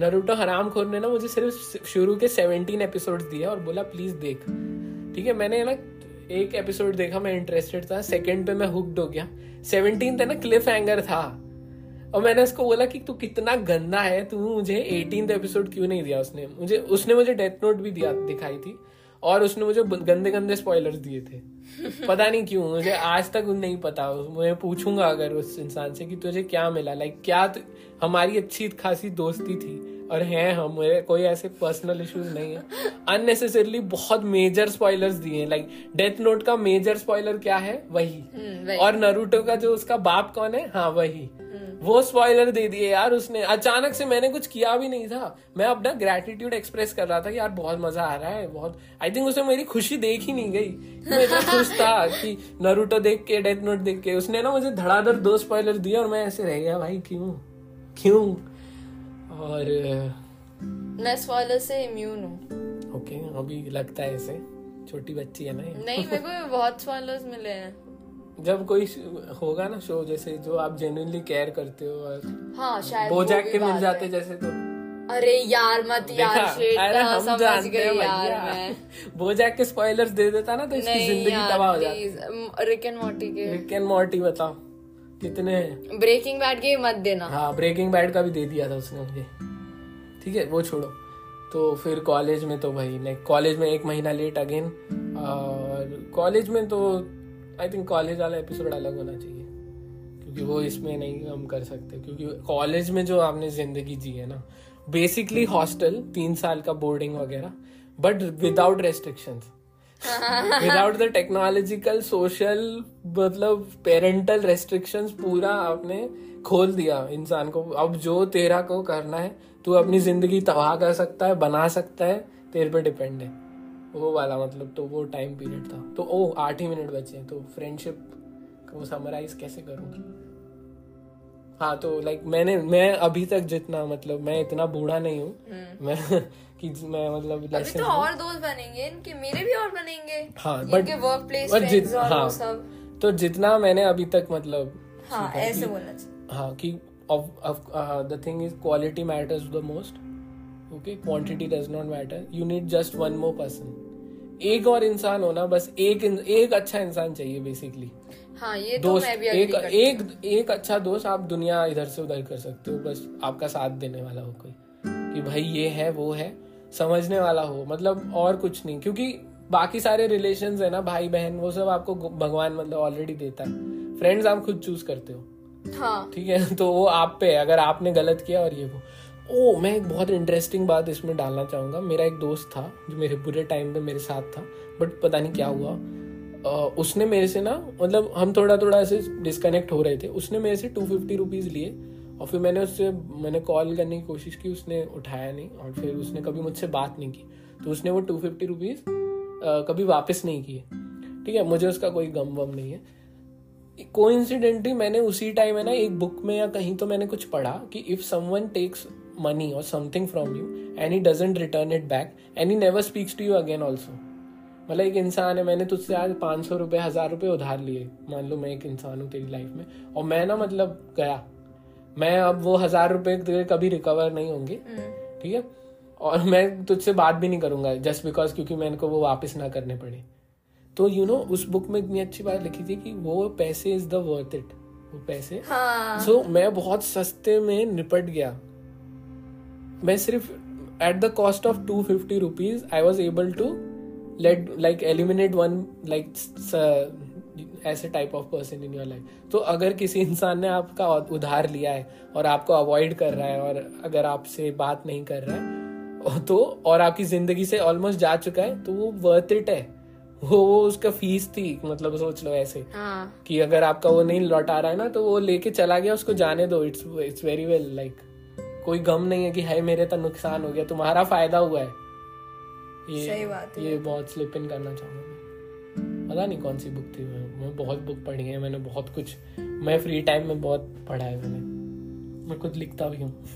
नरूटो हराम खोर ने ना मुझे सिर्फ़ शुरू के 17 एपिसोड्स दिए और बोला प्लीज़ देख. ठीक है मैंने ना एक एपिसोड देखा मैं इंटरेस्टेड था. सेकंड पे मैं हुक्ड हो गया. 17 था ना क्लिफ हैंगर था. और मैंने उसको बोला कि तू कितना गंदा है तू मुझे एटीन एपिसोड क्यों नहीं दिया उसने? मुझे उसने मुझे डेथ नोट भी दिया दिखाई थी और उसने मुझे गंदे गंदे स्पॉयलर्स दिए थे। पता नहीं क्यों मुझे आज तक नहीं पता मैं पूछूँगा अगर उस इंसान से कि तुझे क्या मिला? लाइक क्या तु- हमारी अच्छी खासी दोस्ती थी? और हैं हम मेरे कोई ऐसे पर्सनल इश्यूज़ नहीं है। अननेसेसरली बहुत मेजर स्पॉयलर्स दिए हैं। लाइक डेथ नोट का मेजर स्पॉयलर क्या है? वही। हम्म, वही। और नरूटो का जो उसका बाप कौन है? हाँ वही। वो स्पॉइलर दे दिए यार उसने। अचानक से मैंने कुछ किया भी नहीं था। मैं अपना ग्रेटिट्यूड एक्सप्रेस कर रहा था कि यार बहुत मज़ा आ रहा है बहुत। आई थिंक उसे मेरी खुशी देख ही नहीं गई। मैं इतना खुश था कि नरूटो देख के डेथ नोट देख के उसने ना मुझे धड़ाधड़ दो स्पॉइलर दिए और मैं ऐसे रह गया भाई क्यों? क्यों? और मैं स्पॉइलर से इम्यून हूँ। ओके अभी लगता है ऐसे। छोटी बच्ची है ना नहीं मेरे को बहुत स्पॉयलर्स मिले हैं। जब कोई होगा ना शो जैसे जो आप जेन्युइनली केयर करते हो और हाँ शायद बोजैक के मिल जाते जैसे तो। अरे यार मत यार हाँ, समझ हैं यार मैं। बोजैक के स्पॉयलर्स दे देता ना तो इसकी ज़िंदगी तबाह हो जाती। रिक एंड मॉर्टी के। रिक एंड मॉर्टी बताओ कितने ब्रेकिंग बैड के मत देना। हाँ ब्रेकिंग बैड का भी दे दिया था उसने मुझे। ठीक है वो छोड़ो। तो फिर कॉलेज में तो भाई नहीं कॉलेज में एक महीना लेट अगेन और कॉलेज में तो आई थिंक कॉलेज वाला एपिसोड अलग होना चाहिए। क्योंकि वो इसमें नहीं हम कर सकते। क्योंकि कॉलेज में जो आपने ज़िंदगी जी है ना बेसिकली हॉस्टल तीन साल का बोर्डिंग वगैरह but without restrictions without the technological social मतलब पेरेंटल रेस्ट्रिक्शंस पूरा आपने खोल दिया इंसान को। अब जो तेरा को करना है तू अपनी ज़िंदगी तबाह कर सकता है बना सकता है तेरे पे डिपेंड है। वो वाला मतलब तो वो टाइम पीरियड था। तो ओ आठ ही मिनट बचे हैं तो फ्रेंडशिप को समराइज कैसे करूँ? हाँ तो लाइक मैंने मैं अभी तक जितना मतलब मैं इतना बूढ़ा नहीं हूँ। मैं कि मैं मतलब हम्म। अभी तो और दोस्त बनेंगे इनके मेरे भी और बनेंगे। हाँ इनके वर्क प्लेस but जित- और हाँ, सब। तो जितना मैंने अभी तक मतलब हाँ ऐसे बोलना चाहिए। हाँ कि the thing is quality matters the most okay quantity does not matter you need just one more person एक और इंसान होना बस एक एक अच्छा इंसान चाहिए बेसिकली हाँ ये तो दोस्त मैं भी एक एक एक अच्छा दोस्त आप दुनिया इधर से उधर कर सकते हो बस आपका साथ देने वाला हो कोई। कि भाई ये है वो है समझने वाला हो मतलब और कुछ नहीं। क्योंकि बाकी सारे रिलेशन है ना भाई बहन वो सब आपको भगवान मतलब ऑलरेडी देता है। फ्रेंड्स आप खुद चूज़ करते हो हूँ। हाँ। ठीक है? तो वो आप पे है अगर आपने गलत किया और ये वो। ओ, मैं एक बहुत इंटरेस्टिंग बात इसमें डालना चाहूँगा। मेरा एक दोस्त था, जो मेरे बुरे टाइम पे मेरे साथ था बट पता नहीं क्या हुआ। उसने मेरे से ना मतलब हम थोड़ा थोड़ा ऐसे डिस्कनेक्ट हो रहे थे। उसने मेरे से टू फिफ्टी रुपीज़ लिए, और फिर मैंने उससे, मैंने कॉल करने की कोशिश की, उसने उठाया नहीं, और फिर उसने कभी मुझसे बात नहीं की। तो उसने वो टू फिफ्टी रुपीज़ कभी वापस नहीं किए। ठीक है, मुझे उसका कोई गम वम नहीं है। कोइंसिडेंटली मैंने उसी टाइम है ना, एक बुक में या कहीं तो मैंने कुछ पढ़ा कि इफ़ समवन टेक्स मनी और something from you and he doesn't return it back and he never speaks to you again also मतलब एक इंसान है मैंने तुझसे आज पाँच सौ रुपये हज़ार रुपये उधार लिए। मान लो मैं एक इंसान हूँ तेरी लाइफ में। और मैं ना मतलब गया। मैं अब वो हज़ार रुपये तेरे कभी रिकवर नहीं होंगे। ठीक है? और मैं तुझसे बात भी नहीं करूँगा जस्ट बिकॉज़ क्योंकि मैंने को वो वापस ना करने पड़े। तो यू you नो know, उस बुक में इतनी अच्छी बात लिखी थी कि वो पैसे इज़ द वर्थ इट वो पैसे। सो हाँ। So, मैं बहुत सस्ते में निपट गया। मैं सिर्फ़ at the cost of two fifty rupees I was able to let like eliminate one like ऐसे type of person in your life तो अगर किसी इंसान ने आपका उधार लिया है और आपको अवॉइड कर रहा है और अगर आपसे बात नहीं कर रहा है तो और आपकी ज़िंदगी से ऑलमोस्ट जा चुका है तो वो वर्थ इट है। वो वो उसका फ़ीस थी मतलब सोच लो ऐसे। हाँ। कि अगर आपका वो नहीं लौटा रहा है ना तो वो लेके चला गया उसको जाने दो। It's it's very well like कोई गम नहीं है कि है मेरे तो नुकसान हो गया तुम्हारा फ़ायदा हुआ है। ये सही बात है। ये बहुत स्लिप इन करना चाहूँगा पता नहीं कौन सी बुक थी मैं, मैं बहुत बुक पढ़ी है मैंने बहुत कुछ मैं फ्री टाइम में बहुत पढ़ा है मैंने। मैं खुद लिखता भी हूँ।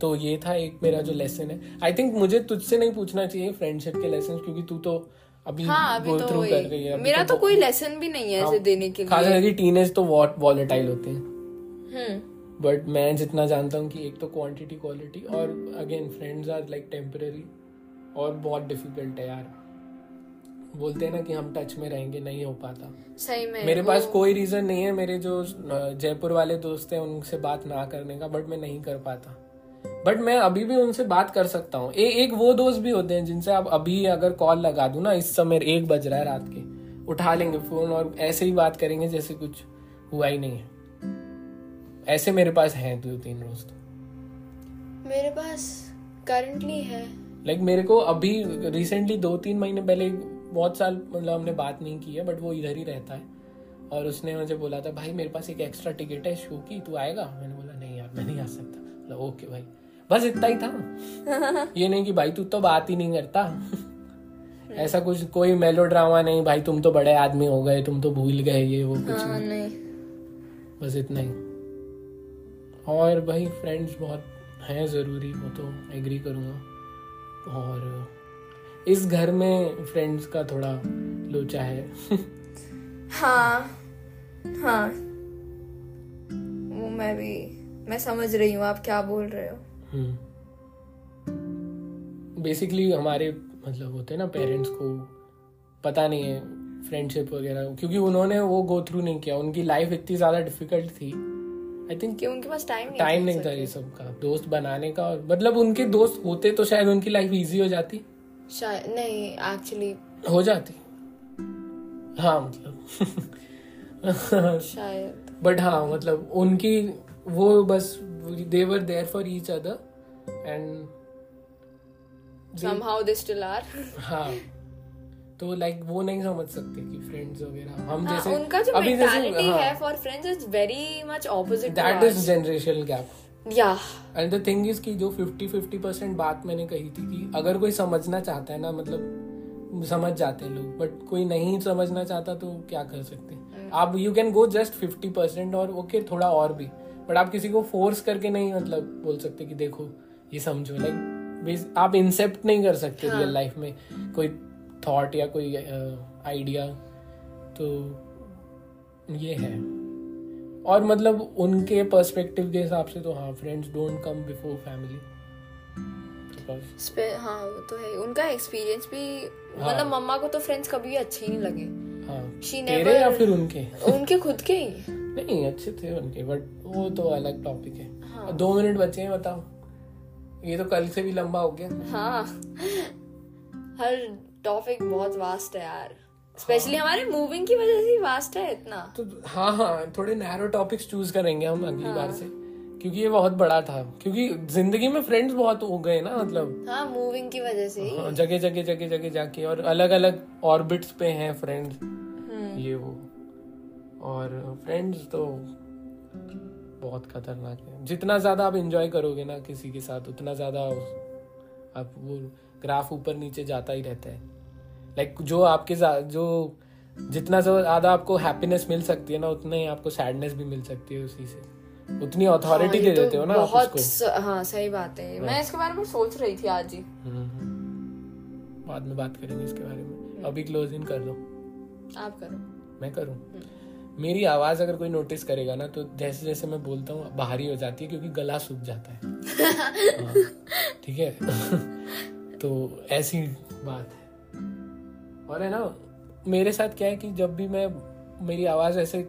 तो ये था एक मेरा जो लेसन है। आई थिंक मुझे तुझसे नहीं पूछना चाहिए फ्रेंडशिप के लेसन क्योंकि तू तो अभी हाँ अभी तो कर रही है। मेरा तो बहुत- कोई लेसन भी नहीं है हाँ, देने के खास लिए। करके टीनेज तो वॉलेटाइल होते हैं। हम्म। बट मैं जितना जानता हूँ कि एक तो क्वांटिटी क्वालिटी और again friends are like temporary और बहुत डिफ़िकल्ट है यार। बोलते हैं ना कि हम टच में रहेंगे नहीं हो पाता। सही में मेरे पास कोई रीजन नहीं है मेरे जो जयपुर वाले दोस्त हैं उनसे बात ना करने का बट मैं नहीं कर पाता। बट मैं अभी भी उनसे बात कर सकता हूँ। एक वो दोस्त भी होते हैं जिनसे आप अभी अगर कॉल लगा दूँ ना इस समय एक बज रहा है रात के उठा लेंगे फ़ोन और ऐसे ही बात करेंगे जैसे कुछ हुआ ही नहीं है। ऐसे मेरे पास हैं दो तीन दोस्त। मेरे पास करंटली है। लाइक like, मेरे को अभी रिसेंटली दो तीन महीने पहले बहुत साल मतलब हमने बात नहीं की है बट वो इधर ही रहता है। और उसने मुझे बोला था भाई मेरे पास एक एक्स्ट्रा टिकट है शो की तू आएगा? मैंने बोला नहीं यार मैं नहीं आ सकता। बोला ओके भाई। बस इतना ही था। ये नहीं कि भाई तू तो बात ही नहीं करता। ऐसा कुछ कोई मेलो ड्रामा नहीं भाई तुम तो बड़े आदमी हो गए तुम तो भूल गए ये वो कुछ हाँ नहीं नहीं। बस इतना ही। और भाई फ्रेंड्स बहुत हैं ज़रूरी वो तो एग्री करूँगा। और इस घर में फ्रेंड्स का थोड़ा लोचा है। हाँ हाँ। वो मैं भी मैं समझ रही हूँ आप क्या बोल रहे हो। बेसिकली हमारे मतलब होते हैं ना पेरेंट्स को पता नहीं है फ्रेंडशिप वगैरह क्योंकि उन्होंने वो गो थ्रू नहीं किया। उनकी लाइफ इतनी ज़्यादा डिफ़िकल्ट थी। आई थिंक कि उनके पास टाइम नहीं टाइम नहीं था ये सब का दोस्त बनाने का और मतलब उनके दोस्त होते तो शायद उनकी लाइफ इजी हो जाती। शायद नहीं एक्चुअली हो जाती। हाँ मतलब। शायद। बट हाँ मतलब उनकी वो बस they were there for each other and somehow they still are हाँ। तो लाइक वो नहीं समझ सकते कि फ्रेंड्स वगैरह। हम हाँ, जैसे उनका जो अभी जैसे है। For friends is very much opposite that is generational gap या एंड द थिंग इज़ कि जो 50 50 परसेंट बात मैंने कही थी कि अगर कोई समझना चाहता है ना मतलब समझ जाते हैं लोग बट कोई नहीं समझना चाहता तो क्या कर सकते हैं? आप you can go just fifty percent और ओके थोड़ा और भी। बट आप किसी को फोर्स करके नहीं मतलब बोल सकते कि देखो ये समझो लाइक आप इंसेप्ट नहीं कर सकते रियल हाँ. लाइफ में। कोई थॉट या कोई आइडिया तो ये है। और मतलब उनके पर्सपेक्टिव के हिसाब से तो हाँ friends don't come before family हाँ वो तो है उनका एक्सपीरियंस भी हाँ। मतलब मम्मा को तो फ्रेंड्स कभी अच्छे नहीं लगे। हाँ। तेरे never- या फिर उनके? उनके खुद के ही। नहीं अच्छे थे उनके बट वो तो अलग टॉपिक है। हाँ। दो मिनट बचे हैं बताओ। ये तो कल से भी लंबा हो गया। हाँ। हर टॉपिक बहुत वास्ट है यार। स्पेशली हमारे मूविंग की वजह से वास्ट है इतना। तो हाँ हाँ थोड़े नैरो टॉपिक्स चूज़ करेंगे हम अगली हाँ। बार से। क्योंकि ये बहुत बड़ा था। क्योंकि ज़िंदगी में फ्रेंड्स बहुत हो गए ना मतलब। हाँ मूविंग की वजह से हाँ, जगह जगह जगह जगह जाके और अलग अलग ऑर्बिट्स पे हैं फ्रेंड्स हम्म, ये वो। और फ्रेंड्स तो बहुत खतरनाक है। जितना ज़्यादा आप इंजॉय करोगे ना किसी के साथ उतना ज़्यादा आप वो ग्राफ ऊपर नीचे जाता ही रहता है। लाइक like, जो आपके जो जितना ज़्यादा आपको हैप्पीनेस मिल सकती है ना उतना ही आपको सैडनेस भी मिल सकती है उसी से। उतनी अथॉरिटी हाँ, दे ये तो हो ना बहुत आप उसको हाँ सही बात है। मैं इसके बारे में सोच रही थी आज ही। हम्म, हम्म। बाद में बात करेंगे इसके बारे में। अभी क्लोज इन कर दो आप करो। मैं करूँ? मेरी आवाज़ अगर कोई नोटिस करेगा ना तो जैसे जैसे मैं बोलता हूँ बाहरी हो जाती है क्योंकि गला सूख जाता है। हाँ, ठीक है? तो ऐसी बात है। और है ना मेरे साथ क्या है कि जब भी मैं मेरी आवाज़ ऐसे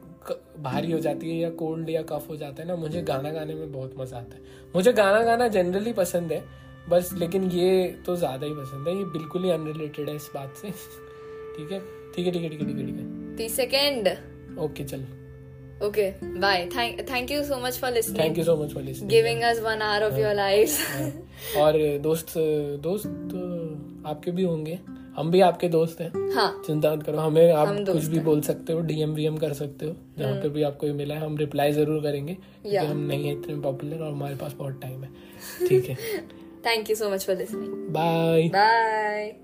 भारी हो जाती है या कोल्ड या कफ हो जाता है ना मुझे गाना गाने में बहुत मज़ा आता है। मुझे गाना गाना जनरली पसंद है बस लेकिन ये तो ज़्यादा ही पसंद है ये बिल्कुल ही अनरिलेटेड है इस बात से। ठीक है? ठीक है ठीक है ठीक है ठीक है ठीक है। सेकेंड। ओके चल। Okay bye thank thank you so much for thank listening you so much for listening giving us one hour of your life और दोस्त दोस्त आपके भी होंगे। हम भी आपके दोस्त हैं। हाँ। चिंता मत करो हमें आप हम कुछ भी बोल सकते हो डीएम वीएम कर सकते हो जहाँ पे भी आपको ये मिला है हम रिप्लाई ज़रूर करेंगे क्योंकि हम नहीं है इतने पॉपुलर और हमारे पास बहुत टाइम है। ठीक है। Thank you so much for listening bye bye